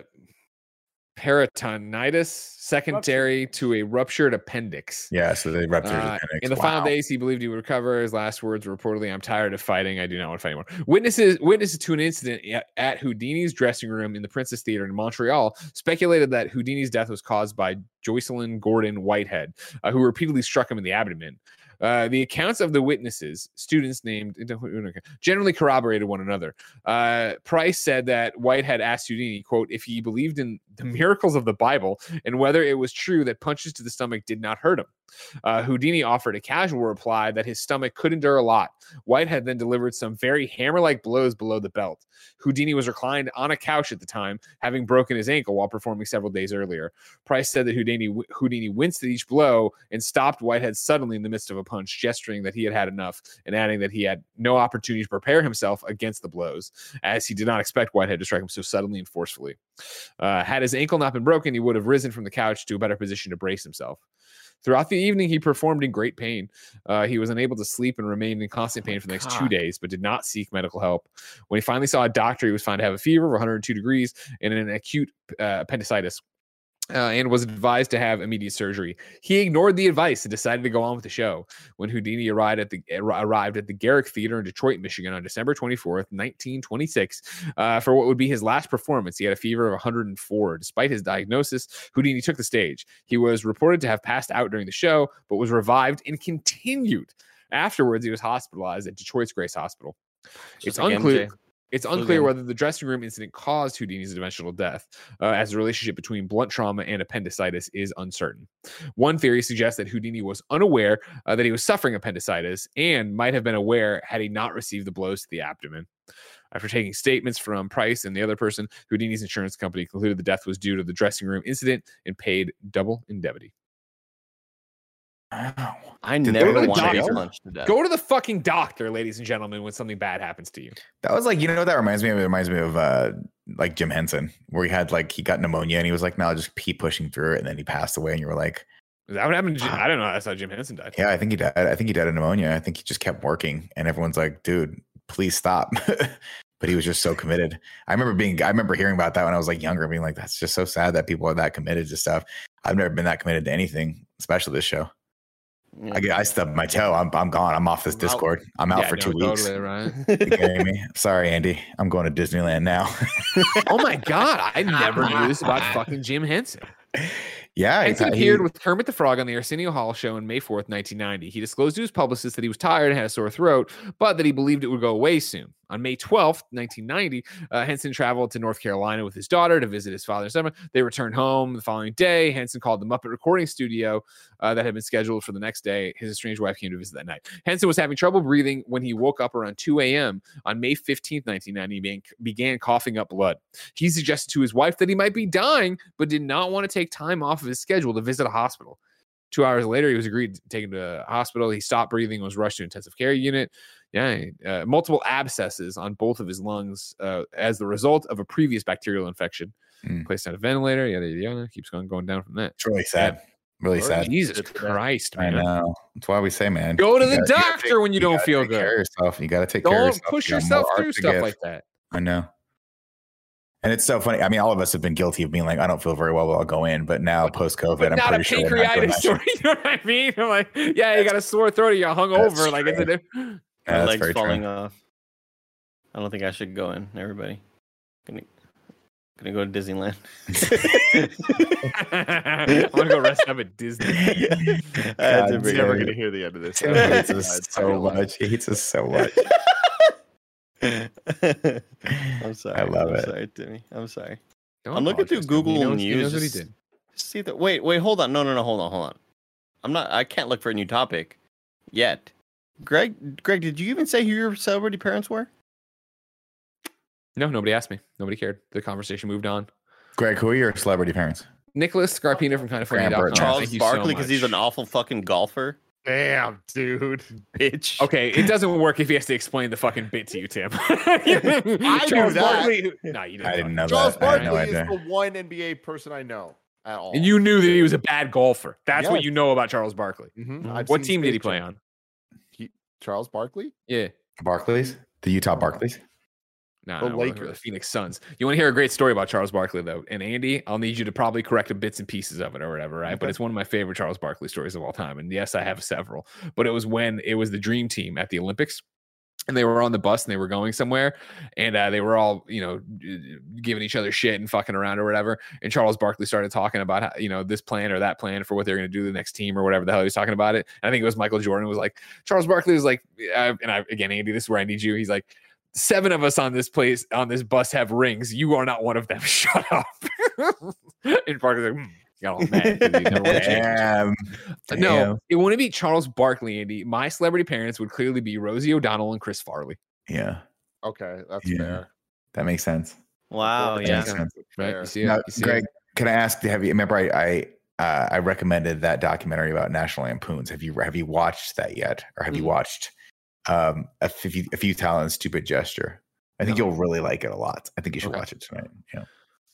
peritonitis secondary to a ruptured appendix. Yeah, so they ruptured Uh, appendix. in the final days, he believed he would recover. His last words were reportedly, "I'm tired of fighting. I do not want to fight anymore." Witnesses witnesses to an incident at, at Houdini's dressing room in the Princess Theater in Montreal speculated that Houdini's death was caused by Jocelyn Gordon Whitehead, uh, who repeatedly struck him in the abdomen. Uh, the accounts of the witnesses, students named, generally corroborated one another. Uh, Price said that White had asked Houdini, "quote If he believed in the miracles of the Bible and whether it was true that punches to the stomach did not hurt him." Uh, Houdini offered a casual reply that his stomach could endure a lot. Whitehead then delivered some very hammer-like blows below the belt. Houdini was reclined on a couch at the time, having broken his ankle while performing several days earlier. Price said that Houdini Houdini winced at each blow and stopped Whitehead suddenly in the midst of a punch, gesturing that he had had enough and adding that he had no opportunity to prepare himself against the blows, as he did not expect Whitehead to strike him so suddenly and forcefully. Uh, had his ankle not been broken, he would have risen from the couch to a better position to brace himself. Throughout the evening, he performed in great pain. Uh, he was unable to sleep and remained in constant pain for the next two days, but did not seek medical help. When he finally saw a doctor, he was found to have a fever of 102 degrees and an acute uh, appendicitis. Uh, and was advised to have immediate surgery. He ignored the advice and decided to go on with the show. When Houdini arrived at the arrived at the Garrick Theater in Detroit, Michigan, on December 24th, 1926, uh, for what would be his last performance, he had a fever of 104. Despite his diagnosis, Houdini took the stage. He was reported to have passed out during the show, but was revived and continued. Afterwards, he was hospitalized at Detroit's Grace Hospital. Just It's like unclear. MJ. It's unclear whether the dressing room incident caused Houdini's eventual death, uh, as the relationship between blunt trauma and appendicitis is uncertain. One theory suggests that Houdini was unaware uh, that he was suffering appendicitis and might have been aware had he not received the blows to the abdomen. After taking statements from Price and the other person, Houdini's insurance company concluded the death was due to the dressing room incident and paid double indemnity. Wow. I Did never want to be punched to death. Go to the fucking doctor, ladies and gentlemen, when something bad happens to you. That was like, you know what that reminds me of? It reminds me of uh like Jim Henson, where he had like he got pneumonia and he was like, no, I'll just keep pushing through it. And then he passed away, and you were like, Is that what happened to Jim? I don't know. That's how Jim Henson died. Yeah, I think he died. I think he died of pneumonia. I think he just kept working, and everyone's like, dude, please stop. <laughs> but he was just so committed. I remember being I remember hearing about that when I was like younger, being like, that's just so sad that people are that committed to stuff. I've never been that committed to anything, especially this show. Yeah. I, get- I stubbed my toe. I'm I'm gone. I'm off this Out. Discord. I'm out Yeah, for no, two weeks. Totally right. You kidding me? <laughs> Sorry, Andy. I'm going to Disneyland now. oh my god, I <laughs> never knew this about fucking Jim Henson. <laughs> yeah, Henson he- appeared with Kermit the Frog on the Arsenio Hall show on May 4th, 1990. He disclosed to his publicist that he was tired and had a sore throat, but that he believed it would go away soon. On May 12th, 1990, uh, Henson traveled to North Carolina with his daughter to visit his father and son. They returned home the following day. Henson called the Muppet recording studio uh, that had been scheduled for the next day. His estranged wife came to visit that night. Henson was having trouble breathing when he woke up around 2 a.m. on May 15th, 1990, and began- began coughing up blood. He suggested to his wife that he might be dying, but did not want to take time off of his schedule to visit a hospital. Two hours later, he was agreed to take him to a hospital. He stopped breathing was rushed to intensive care unit. Yeah, uh, multiple abscesses on both of his lungs uh, as the result of a previous bacterial infection. Mm. Placed on a ventilator. Yada yada yada. Keeps going going down from that. It's really sad. Really sad. Jesus Good for that. Christ, I know. That's why we say, man. Go to the gotta- you doctor when you don't feel take Care good. of yourself. You got to take care of Don't push You yourself through stuff give. like that. I know. And it's so funny. I mean, all of us have been guilty of being like, I don't feel very well, but I'll go in. But now, post COVID, I'm not pretty a sure we're not doing pancreatitis that or <laughs> you know what I mean? I'm like, yeah, you got a sore throat you're That's hungover. Like it's a true. diff- Yeah, My legs very true. falling off. I don't think I should go in. Everybody, Can you- Gonna go to Disneyland. <laughs> I'm gonna go rest up at Disney. <laughs> I had God to bring Never gonna hear the end of this. Tim hates us so much. He hates us so much. <laughs> I'm sorry. I love I'm it. Sorry, Timmy. I'm sorry. Don't I'm looking through apologize to him. He Google knows- he News. knows what he did. See that? Wait, wait, hold on. No, no, no. Hold on, hold on. I'm not. I can't look for a new topic yet. Greg, Greg, did you even say who your celebrity parents were? No, nobody asked me. Nobody cared. The conversation moved on. Greg, who are your celebrity parents? Nicholas Scarpino from Kinda Funny. Charles Thank you Barkley, so because he's an awful fucking golfer. Damn, dude. Bitch. Okay, it doesn't work if he has to explain the fucking bit to you, Tim. <laughs> I Charles knew that. Barkley. No, you didn't. I didn't know Charles that. I had Barkley no is idea. the one NBA person I know at all. And you knew that he was a bad golfer. That's what you know about Charles Barkley. Mhm. What team did he play on? He, Charles Barkley? Yeah. Barclays? The Utah Barclays? No, The no, for the Phoenix Suns. You want to hear a great story about Charles Barkley, though? And Andy, I'll need you to probably correct bits and pieces of it or whatever, right? But it's one of my favorite Charles Barkley stories of all time. And yes, I have several. But it was when it was the Dream Team at the Olympics. And they were on the bus and they were going somewhere, and uh, they were all, you know, giving each other shit and fucking around or whatever. And Charles Barkley started talking about, how, you know, this plan or that plan for what they're going to do the next team or whatever the hell he was talking about it. And I think it was Michael Jordan was like, Charles Barkley was like, and I again, Andy, this is where I need you. He's like, seven of us on this place on this bus have rings. You are not one of them. <laughs> Shut up. <laughs> and Barkley's like. He got all mad 'cause he never won a championship. Damn. No, Damn. it wouldn't be Charles Barkley, Andy. My celebrity parents would clearly be Rosie O'Donnell and Chris Farley. Yeah, Okay, that's Yeah. fair. that makes sense. Wow. That Yeah. sense. Right? You see? Now, You see it? Greg, can I ask? Have you remember I I, uh, I recommended that documentary about National Lampoons? Have you have you watched that yet, or have you Mhm. watched um, a few a Futile and Stupid Gesture? I think No. you'll really like it a lot. I think you should Okay. watch it tonight. Yeah.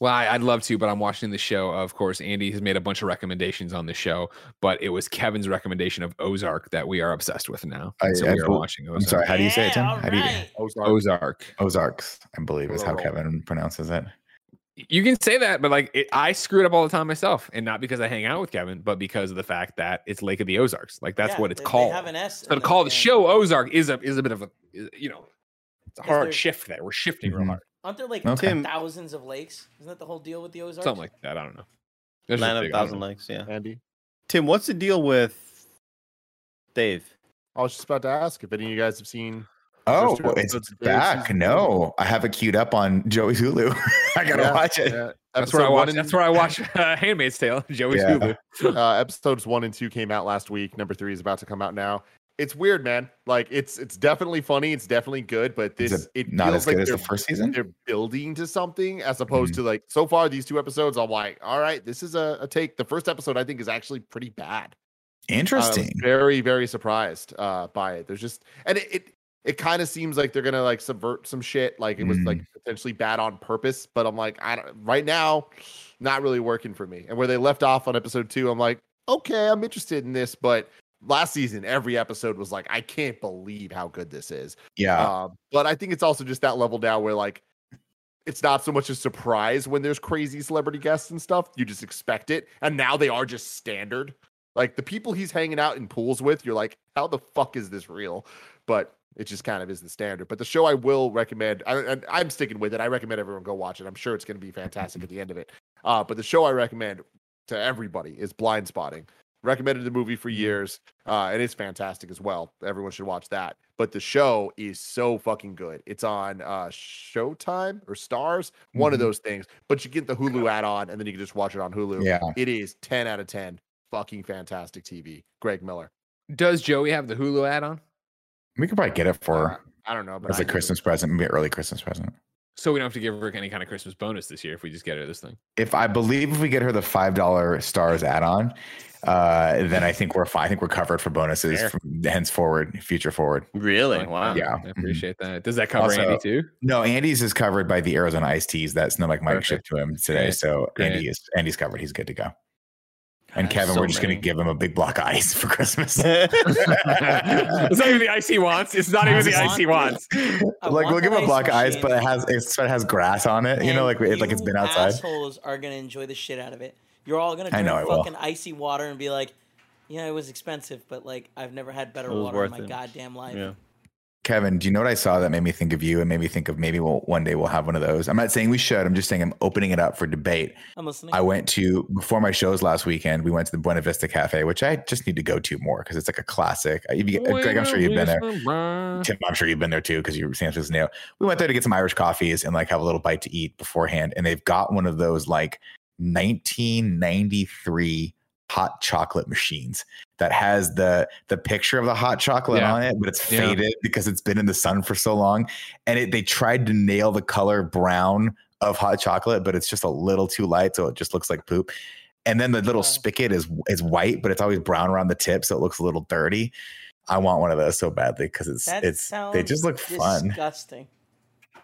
Well, I, I'd love to, but I'm watching the show. Of course, Andy has made a bunch of recommendations on the show, but it was Kevin's recommendation of Ozark that we are obsessed with now. I- And so I we are bel- watching Ozark. I'm sorry. How do you say it, Tim? Yeah, How do you alright. Ozark. Ozark. Ozarks? I believe is how Kevin pronounces it. You can say that, but like it, I screw it up all the time myself, and not because I hang out with Kevin, but because of the fact that it's Lake of the Ozarks. Like that's Yeah, what it's they- they called. have an S so to call the show Ozark is a is a bit of a is- you know it's a hard shift there. We're shifting real Mhm. hard, Aren't there like Okay. Thousands of lakes? Isn't that the whole deal with the Ozarks? something like that. I don't know. That's just Land of big, Thousand. Lakes. Yeah. Andy. Tim, what's the deal with Dave? I was just about to ask if any of you guys have seen. Oh, First two it's episodes of Dave's back. No, I have it queued up on Joey's Hulu. <laughs> I gotta Yeah, watch it. yeah. That's where I Episode watch. one and- That's where I watch <laughs> uh, Handmaid's Tale. <laughs> Joey's Yeah. Hulu. uh, episodes one and two came out last week. Number three is about to come out now. It's weird, man. Like it's it's definitely funny. It's definitely good, but Is this it it not feels as like as the they're- first season? They're building to something as opposed Mm-hmm. to like so far these two episodes. I'm like, all right, this is a, a take. The first episode I think is actually pretty bad. I was Interesting. very very surprised uh, by it. There's just and it it, it kind of seems like they're gonna like subvert some shit. Like it was like Mm. potentially bad on purpose. But I'm like, I don't right now, not really working for me. And where they left off on episode two, I'm like, okay, I'm interested in this, but. Last season, every episode was like, I can't believe how good this is. yeah. Um, but I think it's also just that level down where like it's not so much a surprise when there's crazy celebrity guests and stuff. You just expect it. And now they are just standard. Like the people he's hanging out in pools with, you're like, how the fuck is this real? But it just kind of is the standard. But the show I will recommend, I, and I'm sticking with it. I recommend everyone go watch it. I'm sure it's going to be fantastic at the end of it. Uh, but the show I recommend to everybody is Blindspotting. Recommended the movie for years, uh, and it's fantastic as well. Everyone should watch that. But the show is so fucking good. It's on uh, Showtime or Starz, one of Mhm. those things. But you get the Hulu add-on, and then you can just watch it on Hulu. Yeah. It is 10 out of 10. Fucking fantastic TV. Greg Miller. Does Joey have the Hulu add-on? We could probably get it for I don't know, but as I a do. Christmas present, maybe early Christmas present. So we don't have to give her any kind of Christmas bonus this year if we just get her this thing. If I believe if we get her the five dollar Starz add on, uh, then I think we're fine. I think we're covered for bonuses Fair. from henceforward, future forward. Really? Wow. Yeah. I appreciate that. Does that cover Also- Andy too? No, Andy's is covered by the Arizona iced teas that Snow Mike Mike Perfect. shipped to him today. Great. So Great. Andy is Andy's covered. He's good to go. And Kevin, so we're just gonna give him a big block of ice for Christmas. <laughs> it's not even the ice he wants. It's not even the ice he wants. <laughs> I like want we'll give him a block of ice, but it has it's, it has grass on it. You know, like and it, like it's you been outside. Assholes are gonna enjoy the shit out of it. You're all gonna I drink know I will. fucking icy water and be like, "Yeah, it was expensive, but like I've never had better It water in my it." goddamn life." Yeah. Kevin, do you know what I saw that made me think of you and made me think of maybe we'll one day we'll have one of those? I'm not saying we should. I'm just saying I'm opening it up for debate. I'm listening. I went to before my shows last weekend. We went to the Buena Vista Cafe, which I just need to go to more because it's like a classic. Uh, if you- Greg, I'm sure you've been there. Tim, I'm sure you've been there too because you're San Francisco. We went there to get some Irish coffees and like have a little bite to eat beforehand. And they've got one of those like 1993 hot chocolate machines that has the the picture of the hot chocolate Yeah. on it, but it's Yeah. faded because it's been in the sun for so long. And it, they tried to nail the color brown of hot chocolate, but it's just a little too light, so it just looks like poop. And then the little Wow. spigot is is white, but it's always brown around the tip, so it looks a little dirty. I want one of those so badly because it's That it's they just look fun. Disgusting.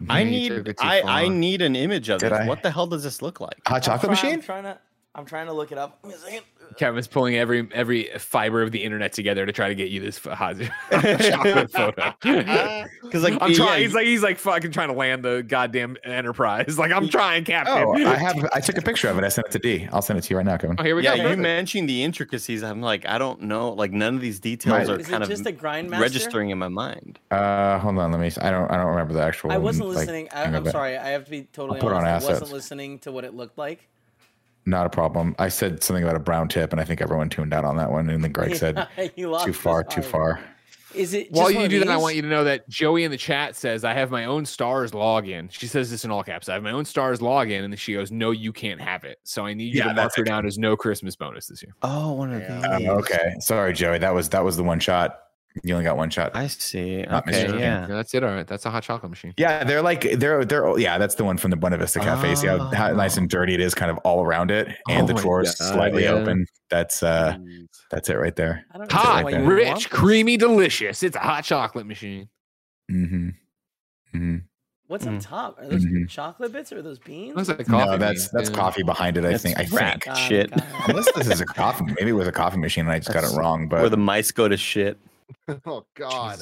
I need took it too I. I need an image of Did it. I? What the hell does this look like? Hot I'm chocolate machine? I'm trying to. I'm trying to look it up. Give me a second. Kevin's pulling every every fiber of the internet together to try to get you this f- hot <laughs> chocolate <laughs> photo. Because like I'm yeah, trying. He's like he's like fucking trying to land the goddamn enterprise. <laughs> Like I'm trying, Captain. Oh, I have. I took a picture of it. I sent it to D. I'll send it to you right now, Kevin. Oh, here we yeah, go. you perfect. mentioned the intricacies. I'm like, I don't know. Like none of these details Right. are Is kind it of just a grind registering in my mind. Uh, hold on. Let me. I don't. I don't remember the actual. I wasn't like, listening. I, I'm sorry. I have to be totally I'll put honest. on I wasn't listening to what it looked like. Not a problem. I said something about a brown tip, and I think everyone tuned out on that one. And then Greg said, <laughs> "Too far. Too far." Is it While just you one of do that, I want you to know that Joey in the chat says, I have my own Starz login. She says this in all caps. I have my own Starz login. And then she goes, No, you can't have it. So I need you Yeah, to mark her down as no Christmas bonus this year. Oh, one of Yeah. these. Uh, okay. Sorry, Joey. That was that was the one shot. You only got one shot. I see. Not Okay, Mr. yeah. That's it. All right. That's a hot chocolate machine. Yeah, they're like they're they're yeah. That's the one from the Buena Vista Cafe. See how, how nice and dirty it is, kind of all around it, and Oh the my drawers God, slightly yeah. open. That's uh, that's it right there. I don't know Hot, why you rich, creamy, delicious. It's a hot chocolate machine. Mm-hmm. Mm-hmm. What's on Mm. top? Are those Mhm. chocolate bits or are those beans? Looks like coffee. No, that's beans, that's yeah. coffee behind it. I That's think. I think. Got it, shit. got it. Unless this is a coffee, maybe it was a coffee machine and I just got it That's wrong. Where the mice go to shit. <laughs> Oh God.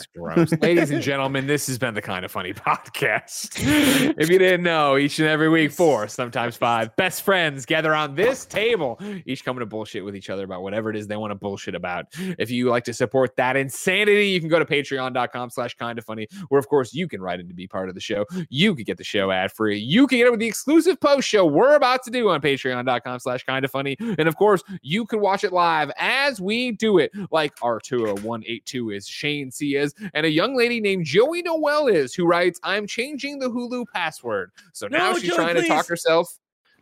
Ladies and gentlemen, this has been the kind of funny podcast. <laughs> if you didn't know, each and every week, four, sometimes five best friends gather on this table, each coming to bullshit with each other about whatever it is they want to bullshit about. If you like to support that insanity, you can go to patreon.com slash kind of funny, where of course you can write in to be part of the show. You can get the show ad free. You can get it with the exclusive post show we're about to do on patreon.com slash kind of funny. And of course, you can watch it live as we do it, like Arturo182 is, Shane C is, and a young lady named Joey Noelle is, who writes, I'm changing the Hulu password. So now No, she's Joey, trying to talk herself.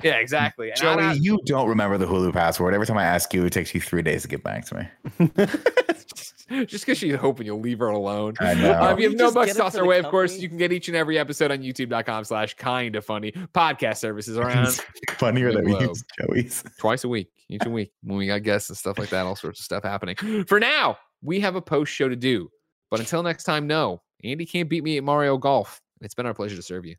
Yeah, exactly. And Joey, don't- you don't remember the Hulu password. Every time I ask you, it takes you three days to get back to me. <laughs> just because she's hoping you'll leave her alone. I know. Uh, if you You have no bucks to it toss our the way, of course, you can get each and every episode on youtube.com slash kind of funny podcast services around funnier than we Globe. use Joey's. twice a week, each a week when we got guests and stuff like that, all sorts of stuff happening. For now, we have a post show to do. But until next time, no, Andy can't beat me at Mario Golf. It's been our pleasure to serve you.